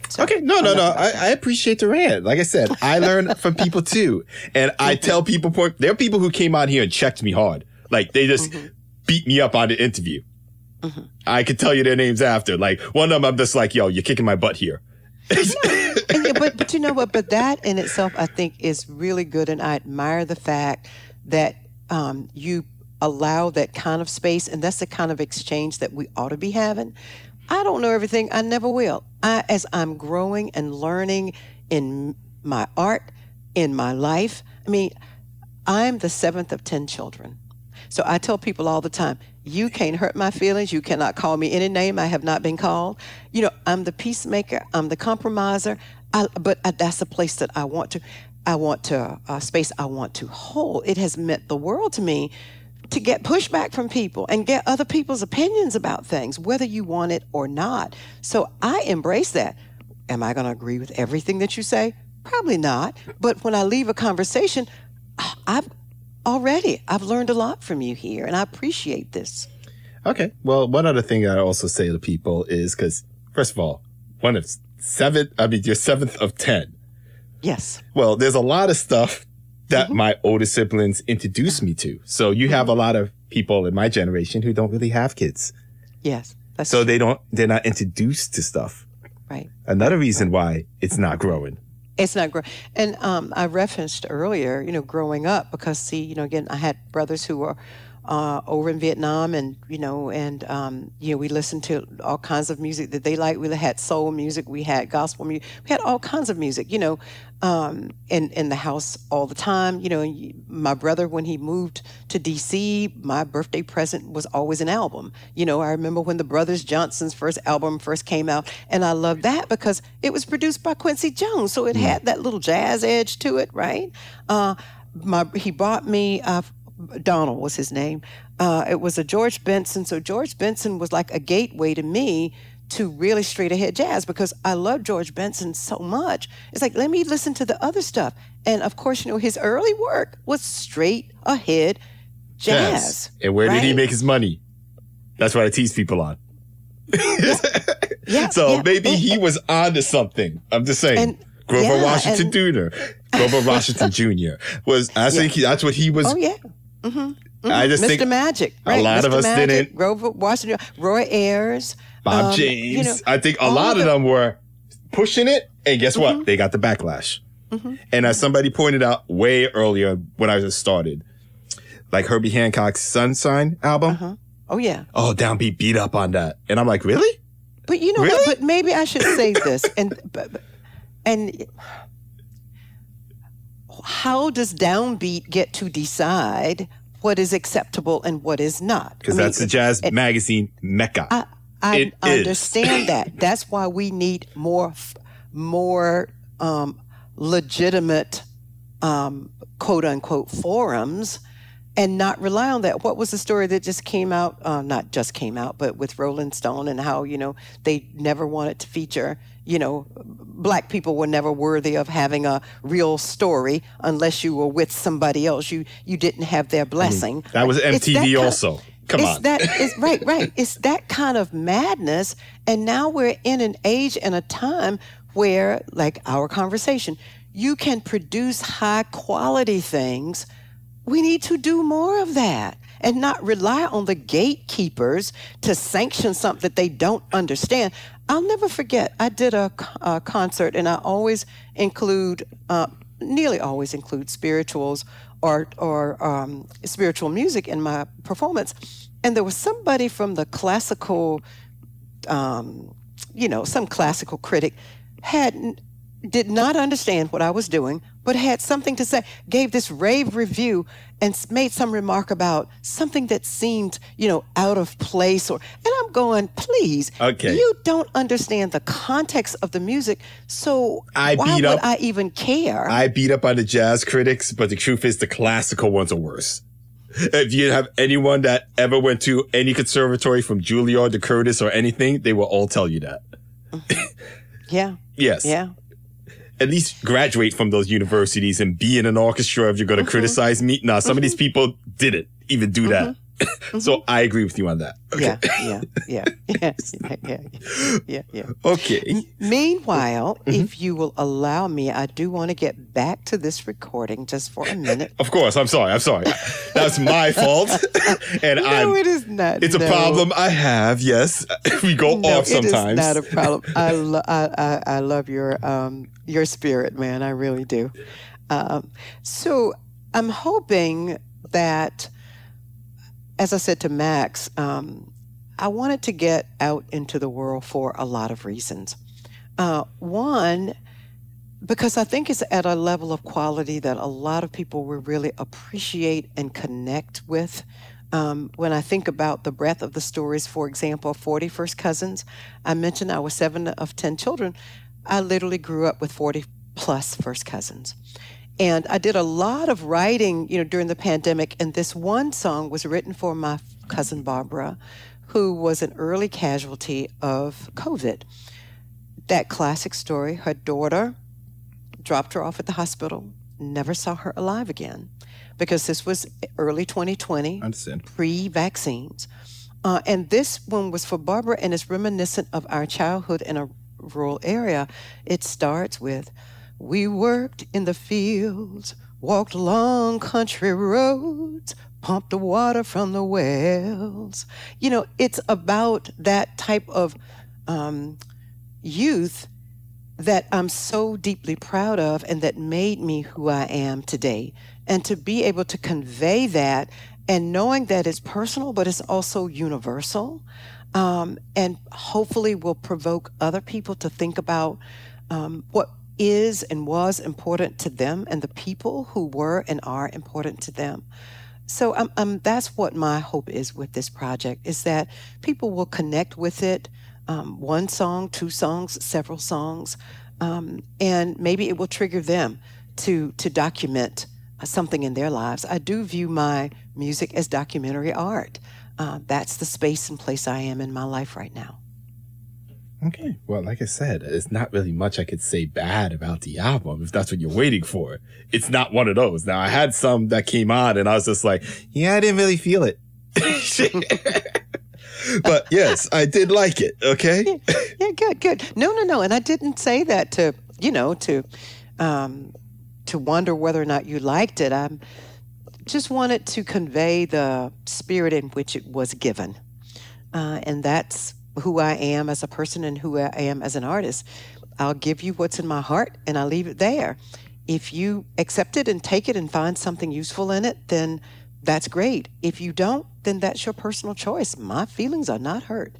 So, Okay, no, no, no. I, I appreciate the rant. Like I said, I learn from people too, and I tell people point. There are people who came out here and checked me hard. Like they just Mm-hmm. Beat me up on the interview. I could tell you their names after. Like one of them, I'm just like, "Yo, you're kicking my butt here." And but but you know what? But that in itself, I think, is really good, and I admire the fact that um, you allow that kind of space, and that's the kind of exchange that we ought to be having. I don't know everything. I never will. I, as I'm growing and learning in my art, in my life. I mean, I'm the seventh of ten children. So I tell people all the time, you can't hurt my feelings. You cannot call me any name I have not been called. You know, I'm the peacemaker. I'm the compromiser. I, but I, that's a place that I want to, I want to, uh, space I want to hold. It has meant the world to me to get pushback from people and get other people's opinions about things, whether you want it or not. So I embrace that. Am I going to agree with everything that you say? Probably not. But when I leave a conversation, I've already I've learned a lot from you here, and I appreciate this. Okay. Well, one other thing I also say to people is because first of all, one of seven. I mean, you're seventh of ten. Yes. Well, there's a lot of stuff that Mm-hmm. my older siblings introduced me to. So you have a lot of people in my generation who don't really have kids. Yes. That's So they don't, they're not introduced to stuff. right. Another reason why it's not growing. It's not growing. And um, I referenced earlier, you know, growing up because, see, you know, again, I had brothers who were uh, over in Vietnam, and you know, and um, you know, we listened to all kinds of music that they liked. We had soul music, we had gospel music, we had all kinds of music, you know, um, in in the house all the time. You know, my brother when he moved to D.C., my birthday present was always an album. You know, I remember when the Brothers Johnson's first album first came out, and I loved that because it was produced by Quincy Jones, so it had that little jazz edge to it, right? Uh, my he bought me. Uh, Donald was his name. Uh, it was a George Benson. So George Benson was like a gateway to me to really straight ahead jazz because I love George Benson so much. It's like, let me listen to the other stuff. And of course, you know, his early work was straight ahead jazz. And where did he make his money? That's what I tease people on. Yeah, So yeah. maybe he was onto something. I'm just saying. And- Grover yeah, Washington and- Jr. Grover Washington Jr. was. I think he, that's what he was. Oh, yeah. I just Mr. think Magic. a Right? lot of Mr. us Magic, didn't- Grover Washington, Roy Ayers. Bob um, James. you know, I think a lot of the- Mm-hmm. them were pushing it, and guess what? They got the backlash. And as somebody pointed out way earlier when I just started, like Herbie Hancock's Sunshine album. Oh, yeah. Oh, Downbeat beat up on that, and I'm like, really? But you know Really? what? But maybe I should say this. And and how does Downbeat get to decide what is acceptable and what is not? Because I mean, that's the jazz magazine mecca. I, I It is. understand that. That's why we need more, more um, legitimate, um, quote unquote, forums, and not rely on that. What was the story that just came out? Uh, not just came out, but with Rolling Stone and how you know they never wanted to feature. You know, black people were never worthy of having a real story unless you were with somebody else. You you didn't have their mm-hmm. blessing. that was It's that MTV kind- also. Come it's on. that it's right, right. It's that kind of madness. And now we're in an age and a time where, like our conversation, you can produce high quality things. We need to do more of that. and not rely on the gatekeepers to sanction something that they don't understand. I'll never forget, I did a, a concert and I always include, uh, nearly always include spirituals or, or um, spiritual music in my performance. And there was somebody from the classical, um, you know, some classical critic had did not understand what I was doing, but had something to say, gave this rave review and made some remark about something that seemed, you know, out of place or and I'm going, please, okay. you don't understand the context of the music, so I why beat would up, I even care? I beat up on the jazz critics, but the truth is the classical ones are worse. If you have anyone that ever went to any conservatory from Juilliard to Curtis or anything, they will all tell you that. yeah. Yes. Yeah. At least graduate from those universities and be in an orchestra if you're going to Mm-hmm. criticize me. Now, some of these people didn't even do that. So I agree with you on that. Okay. Yeah, yeah, yeah, yeah, yeah, yeah, yeah. Okay. Meanwhile, Mm-hmm. if you will allow me, I do want to get back to this recording just for a minute. Of course. I'm sorry. I'm sorry. That's my fault. and no, I'm, it is not. it's a problem I have. Yes. we go No, off sometimes. It is not a problem. I, lo- I, I, I love your um, your spirit, man. I really do. Um, so I'm hoping that, as I said to Max, um, I wanted to get out into the world for a lot of reasons. Uh, one, because I think it's at a level of quality that a lot of people will really appreciate and connect with. Um, when I think about the breadth of the stories, for example, 40 First Cousins, I mentioned I was seven of 10 children. I literally grew up with 40 plus first cousins. And I did a lot of writing, you know, during the pandemic. And this one song was written for my cousin Barbara, who was an early casualty of COVID. That classic story, her daughter dropped her off at the hospital, never saw her alive again because this was early 2020 understand. pre vaccines. Uh, and this one was for Barbara and is reminiscent of our childhood in a rural area. It starts with We worked in the fields, walked long country roads, pumped the water from the wells. You know, it's about that type of um, youth that I'm so deeply proud of and that made me who I am today. And to be able to convey that and knowing that it's personal, but it's also universal, um, and hopefully will provoke other people to think about um, what is and was important to them and the people who were and are important to them. So um, um, that's what my hope is with this project is that people will connect with it, um, one song, two songs, several songs, um, and maybe it will trigger them to to document uh, something in their lives. I do view my music as documentary art. Uh, that's the space and place I am in my life right now. Okay. Well, like I said, it's not really much I could say bad about the album if that's what you're waiting for. It's not one of those. Now, I had some that came on and I was just like, yeah, I didn't really feel it. but yes, I did like it. Okay. Yeah, good, good. No, no, no. And I didn't say that to, you know, to um, to wonder whether or not you liked it. I just wanted to convey the spirit in which it was given. Uh, and that's who I am as a person and who I am as an artist. I'll give you what's in my heart and I'll leave it there. If you accept it and take it and find something useful in it, then that's great. If you don't, then that's your personal choice. My feelings are not hurt.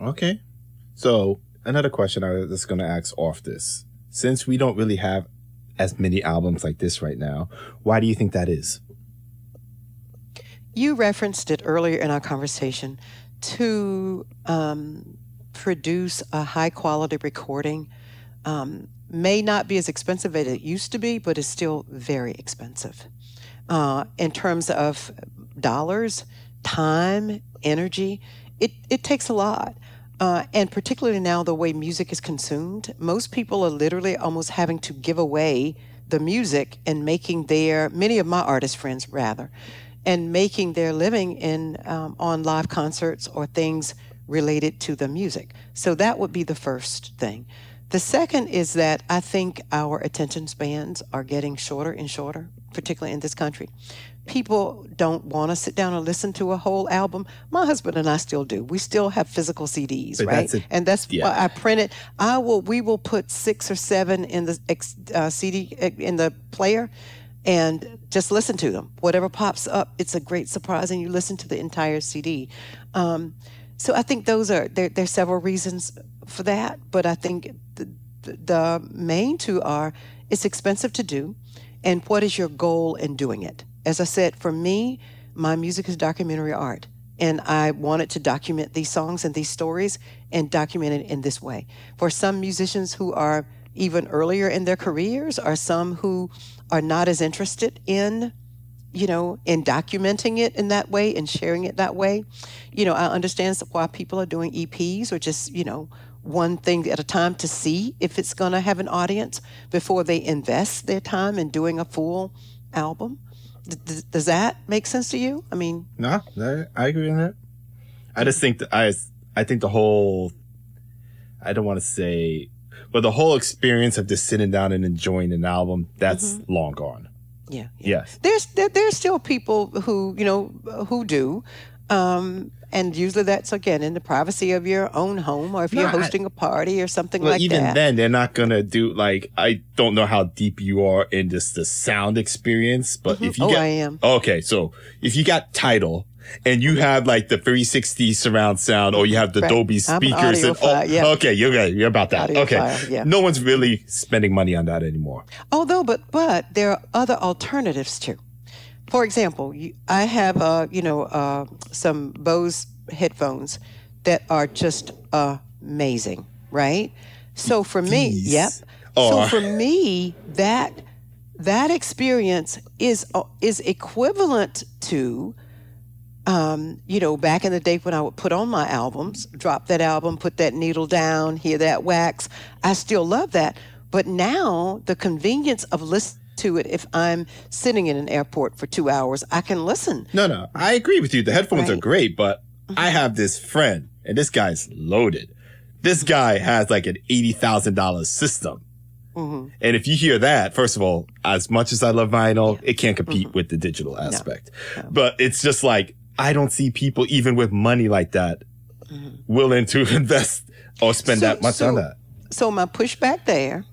Okay. So another question I was going to ask off this. Since we don't really have as many albums like this right now, why do you think that is? You referenced it earlier in our conversation to um, produce a high quality recording um, may not be as expensive as it used to be, but is still very expensive. Uh, in terms of dollars, time, energy, it, it takes a lot. Uh, and particularly now, the way music is consumed, most people are literally almost having to give away the music and making their, many of my artist friends rather, and making their living in um, on live concerts or things related to the music. So that would be the first thing. The second is that I think our attention spans are getting shorter and shorter, particularly in this country. people don't want to sit down and listen to a whole album. My husband and I still do. We still have physical CDs, But right? that's a- and that's yeah. why I print it. I will. We will put six or seven in the uh, CD uh, in the player, and just listen to them. Whatever pops up, it's a great surprise, and you listen to the entire CD. Um, so I think those are there. There's several reasons for that, but I think the, the, the main two are it's expensive to do, and what is your goal in doing it? As I said, for me, my music is documentary art, and I wanted to document these songs and these stories and document it in this way. For some musicians who are even earlier in their careers, are some who are not as interested in you know, in documenting it in that way and sharing it that way. You know, I understand why people are doing EPs or just, you know, one thing at a time to see if it's going to have an audience before they invest their time in doing a full album. D- does that make sense to you? I mean, No, I, I agree on that. I just mm-hmm. think that I, I think the whole, I don't want to say, but the whole experience of just sitting down and enjoying an album, that's long gone. yeah. Yes. There's there, there's still people who you know who do, um, and usually that's again in the privacy of your own home or if you're hosting a party or something Well, like even that. Even then, they're not gonna do like I don't know how deep you are in just the sound experience, but if you Oh, get I am. okay, so if you got title and you have like the 360 surround sound or you have the Right. Dolby I'm an speakers and audiophile, yeah. okay, you're you're about that. okay, yeah. no one's really spending money on that anymore. Although, but but there are other alternatives too. For example, I have uh, you know uh, some Bose headphones that are just amazing, right? So for me, yep. So for me, that that experience is uh, is equivalent to um, you know, back in the day when I would put on my albums, drop that album, put that needle down, hear that wax, I still love that. But now the convenience of listening to it, if I'm sitting in an airport for two hours, I can listen. No, no, I agree with you. The headphones are great, but I have this friend, and this guy's loaded. This guy has like an eighty thousand dollars system. Mm-hmm. And if you hear that, first of all, as much as I love vinyl, it can't compete Mm-hmm. with the digital aspect. But it's just like, I don't see people even with money like that willing to invest or spend Mm-hmm. So- that much so- on that. So my pushback there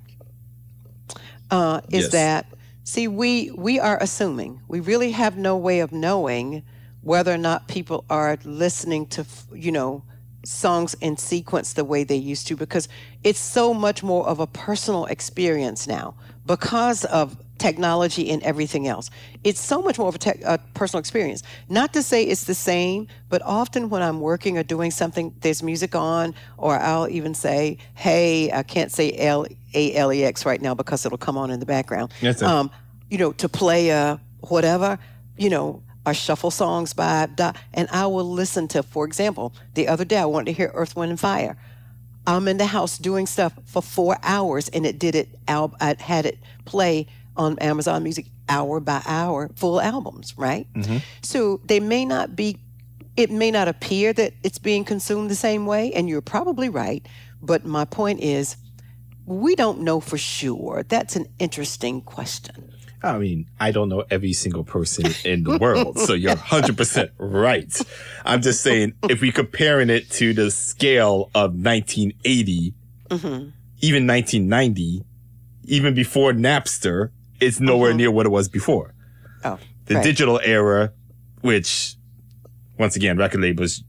uh, is Yes. that see we we are assuming we really have no way of knowing whether or not people are listening to you know songs in sequence the way they used to because it's so much more of a personal experience now because of technology and everything else. It's so much more of a, tech a personal experience. Not to say it's the same but often when i'm working or doing something there's music on or i'll even say hey i can't say L A L E X right now because it'll come on in the background. Yes, um, you know to play uh whatever you know or shuffle songs by and i will listen to for example the other day i wanted to hear earth wind and fire I'm in the house doing stuff for four hours, and it did it. Al- I had it play on Amazon Music hour by hour, full albums, right? Mm-hmm. So they may not be. It may not appear that it's being consumed the same way, and you're probably right. But my point is, we don't know for sure. That's an interesting question. I mean, I don't know every single person in the world, so you're 100% right. I'm just saying, if we're comparing it to the scale of 1980, mm-hmm. even 1990, even before Napster, it's nowhere uh-huh. near what it was before. Oh, The right. digital era, which, once again, record labels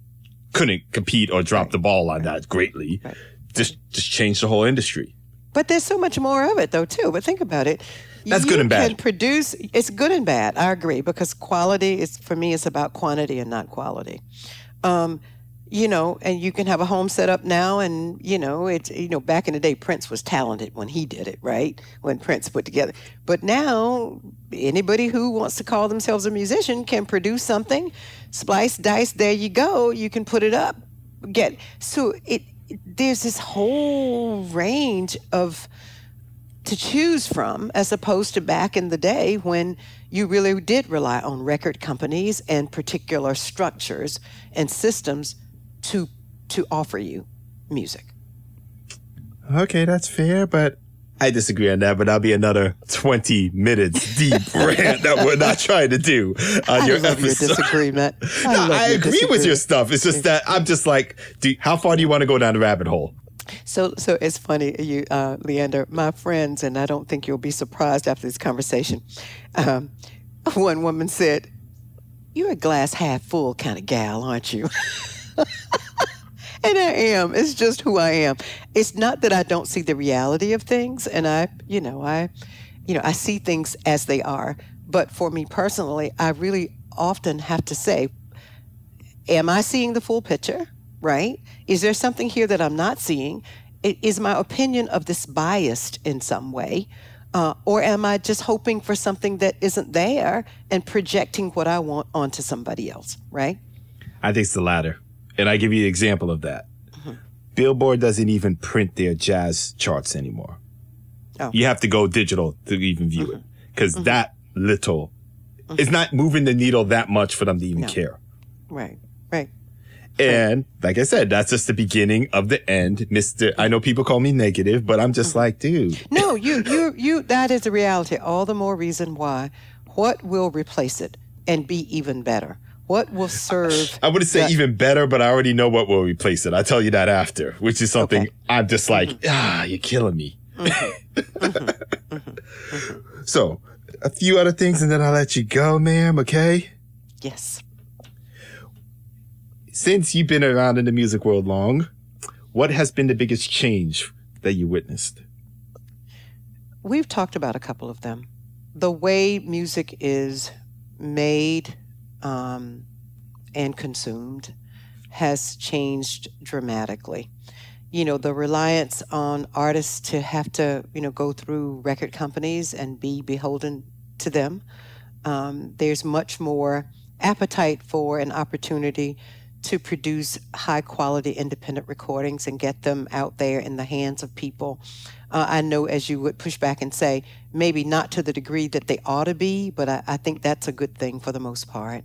couldn't compete or drop the ball on that greatly, Right. just just changed the whole industry. But there's so much more of it, though, too. But think about it. That's you good and bad. Can produce. It's good and bad. I agree because quality is for me. It's about quantity and not quality. Um, you know, and you can have a home set up now, and you know, it's you know, back in the day, Prince was talented when he did it, right? When Prince put together. But now, anybody who wants to call themselves a musician can produce something, splice, dice. There you go. You can put it up. Get so it. There's this whole range of to choose from as opposed to back in the day when you really did rely on record companies and particular structures and systems to to offer you music. Okay, that's fair, but I disagree on that, but that'll be another 20 minutes deep rant that we're not trying to do on I your love episode. your disagreement. I, No, love I your agree with your stuff. It's just that I'm just like, do, how far do you want to go down the rabbit hole? So, so it's funny, you, uh, Leander. My friends, and I don't think you'll be surprised after this conversation. Um, one woman said, "You're a glass half full kind of gal, aren't you?" and I am. It's just who I am. It's not that I don't see the reality of things, and I, you know, I, you know, I see things as they are. But for me personally, I really often have to say, am I seeing the full picture? Right? Is there something here that I'm not seeing? Is my opinion of this biased in some way? Uh, or am I just hoping for something that isn't there and projecting what I want onto somebody else? Right? I think it's the latter. And I give you an example of that. Mm-hmm. Billboard doesn't even print their jazz charts anymore. Oh. You have to go digital to even view it because Mm-hmm. that little is not moving the needle that much for them to even No. care. Right. And like I said, that's just the beginning of the end, Mister. I know people call me negative, but I'm Mm-hmm. just like, dude, No, you, you, you. That is the reality. All the more reason why. What will replace it and be even better? What will serve? I wouldn't say the- even better, but I already know what will replace it. I'll tell you that after, which is something Okay. I'm just like, Mm-hmm. ah, you're killing me. so, a few other things and then I'll let you go, ma'am, okay? Yes. Since you've been around in the music world long, what has been the biggest change that you witnessed? We've talked about a couple of them. The way music is made um, and consumed has changed dramatically. You know, the reliance on artists to have to, you know, go through record companies and be beholden to them. Um, there's much more appetite for an opportunity to produce high quality independent recordings and get them out there in the hands of people. Uh, I know, as you would push back and say, maybe not to the degree that they ought to be, but I, I think that's a good thing for the most part.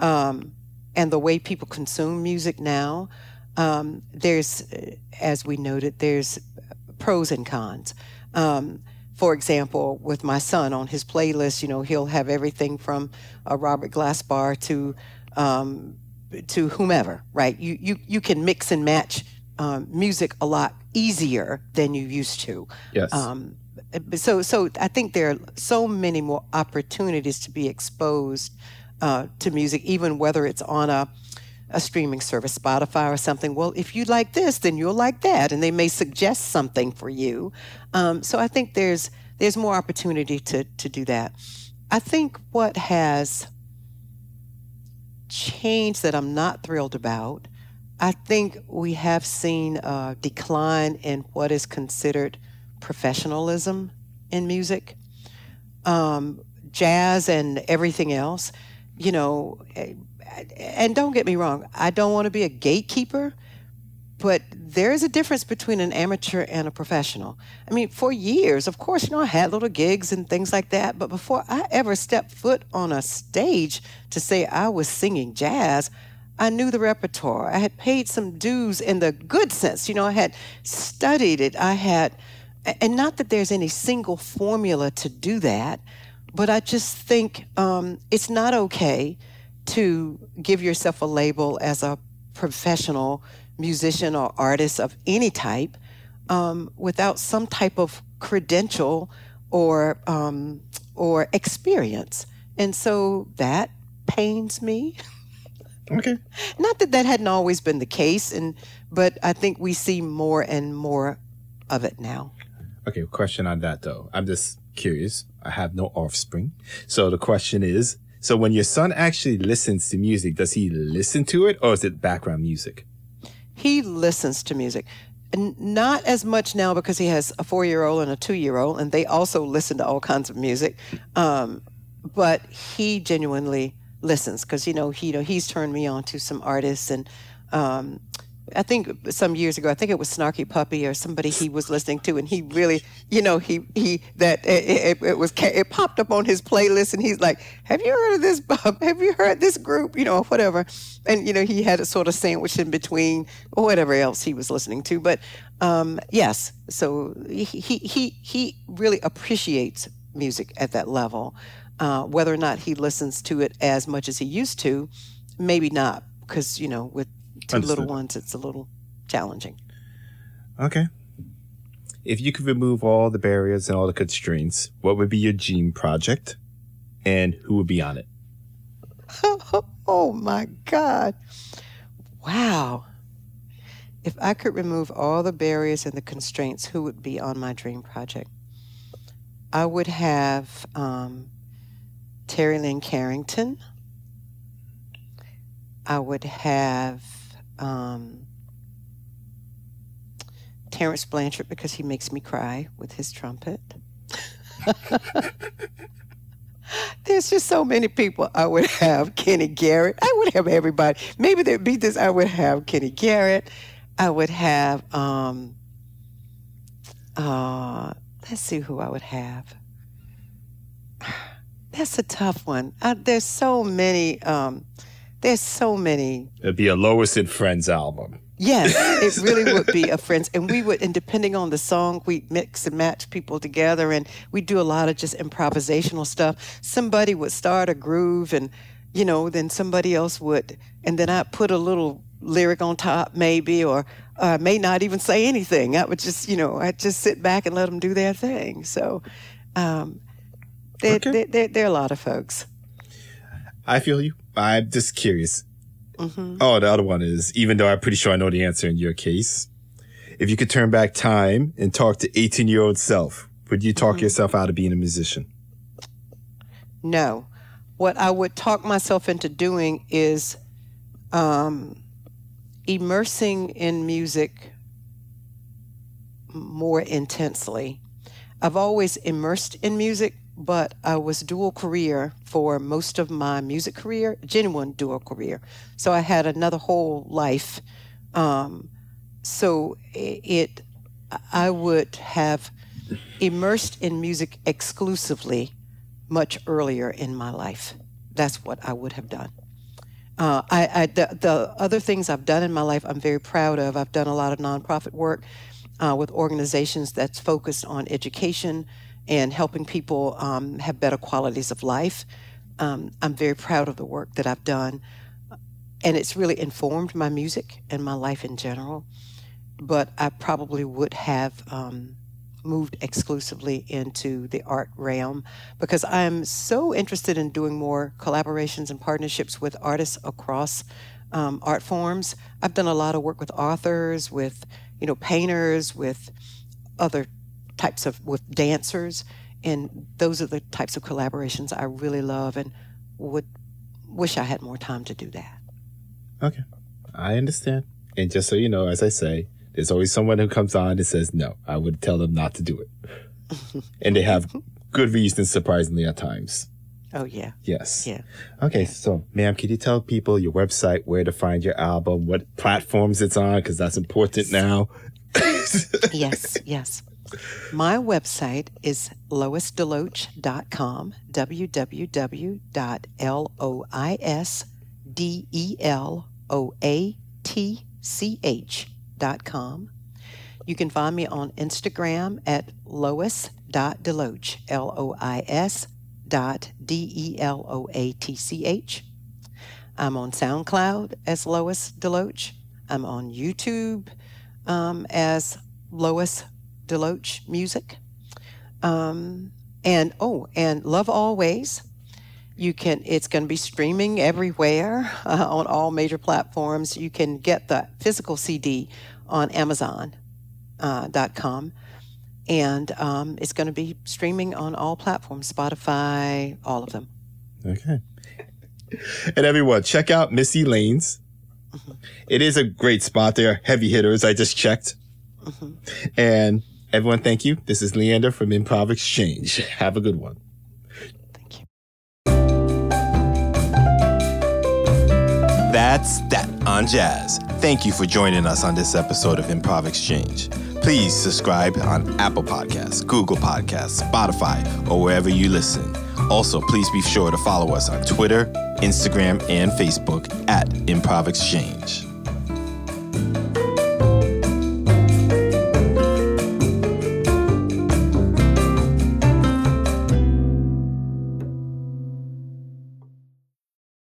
Um, and the way people consume music now, um, there's, uh, as we noted, there's pros and cons. Um, for example, with my son on his playlist, you know, he'll have everything from a Robert Glasper to um, to whomever, right? You you you can mix and match um, music a lot easier than you used to. Yes. Um, so so I think there are so many more opportunities to be exposed uh, to music, even whether it's on a a streaming service, Spotify or something. Well, if you like this, then you'll like that, and they may suggest something for you. Um, so I think there's there's more opportunity to to do that. I think what has changed that I'm not thrilled about. I think we have seen a decline in what is considered professionalism in music, um, jazz, and everything else. You know, eh, and don't get me wrong, I don't want to be a gatekeeper, but there is a difference between an amateur and a professional. I mean, for years, of course, you know, I had little gigs and things like that, but before I ever stepped foot on a stage to say I was singing jazz, I knew the repertoire. I had paid some dues in the good sense. You know, I had studied it. I had, and not that there's any single formula to do that, but I just think um, it's not okay to give yourself a label as a professional musician or artist of any type um, without some type of credential or um, or experience, and so that pains me. okay. Not that that hadn't always been the case, and but I think we see more and more of it now. Okay, question on that though. I'm just curious. I have no offspring. So the question is, so when your son actually listens to music, does he listen to it or is it background music? He listens to music. N- Not as much now because he has a four year old and a two year old, and they also listen to all kinds of music. Um, but he genuinely listens because you know he you know he's turned me on to some artists and um, I think some years ago, I think it was Snarky Puppy or somebody he was listening to, and he really, you know, he he that it, it, it, was it popped up on his playlist, and he's like, "Have you heard of this? Bub? Have you heard this group? You know, whatever." And you know, he had a sort of sandwich in between or whatever else he was listening to. But um, yes, so he he he really appreciates music at that level. Uh, whether or not he listens to it as much as he used to, maybe not, because you know, with two Understood. little ones, it's a little challenging. Okay. If you could remove all the barriers and all the constraints, what would be your dream project, and who would be on it? oh my God! Wow. If I could remove all the barriers and the constraints, who would be on my dream project? I would have um, Terri Lyne Carrington. I would have um, Terence Blanchard because he makes me cry with his trumpet. There's just so many people. I would have Kenny Garrett. I would have everybody. Maybe there'd be this. I would have Kenny Garrett. I would have. Um, uh, let's see who I would have. That's a tough one. Uh, there's so many. Um, there's so many. It'd be a Lois and Friends album. Yes, it really would be a Friends. And we would, and depending on the song, we mix and match people together and we do a lot of just improvisational stuff. Somebody would start a groove and, you know, then somebody else would, and then I put a little lyric on top maybe, or uh, may not even say anything. I would just, you know, I'd just sit back and let them do their thing. So, um, there, okay. there, there, are a lot of folks. I feel you. I'm just curious. Mm-hmm. Oh, the other one is, even though I'm pretty sure I know the answer in your case, if you could turn back time and talk to 18 year old self, would you talk mm-hmm. yourself out of being a musician? No. What I would talk myself into doing is um, immersing in music more intensely. I've always immersed in music, but I was dual career for most of my music career, genuine dual career. So I had another whole life. Um, so it, I would have immersed in music exclusively much earlier in my life. That's what I would have done. Uh, I, I the, the, other things I've done in my life, I'm very proud of. I've done a lot of nonprofit work uh, with organizations that's focused on education and helping people um, have better qualities of life. Um, I'm very proud of the work that I've done, and it's really informed my music and my life in general. But I probably would have um, moved exclusively into the art realm because I'm so interested in doing more collaborations and partnerships with artists across um, art forms. I've done a lot of work with authors, with you know painters, with other types of with dancers, and those are the types of collaborations I really love and would wish I had more time to do that. Okay, I understand. And just so you know, as I say, there's always someone who comes on and says no. I would tell them not to do it, and they have good reasons, surprisingly at times. Oh yeah. Yes. Yeah. Okay, so ma'am, can you tell people your website, where to find your album, what platforms it's on, because that's important now. yes. Yes. My website is loisdeloatch.com, www.loisdeloatch.com. You can find me on Instagram at lois.deloatch, L O I S dot D E L O A T C H. I'm on SoundCloud as Lois Deloatch. I'm on YouTube um, as Lois Deloatch Music. Um, and oh, and Love Always. You can. It's going to be streaming everywhere uh, on all major platforms. You can get the physical CD on Amazon.com, uh, and um, it's going to be streaming on all platforms, Spotify, all of them. Okay. And everyone, check out Missy Lanes. Mm-hmm. It is a great spot. They're heavy hitters. I just checked. Mm-hmm. And Everyone, thank you. This is Leander from Improv Exchange. Have a good one. Thank you. That's that. on jazz. Thank you for joining us on this episode of Improv Exchange. Please subscribe on Apple Podcasts, Google Podcasts, Spotify, or wherever you listen. Also, please be sure to follow us on Twitter, Instagram, and Facebook at Improv Exchange.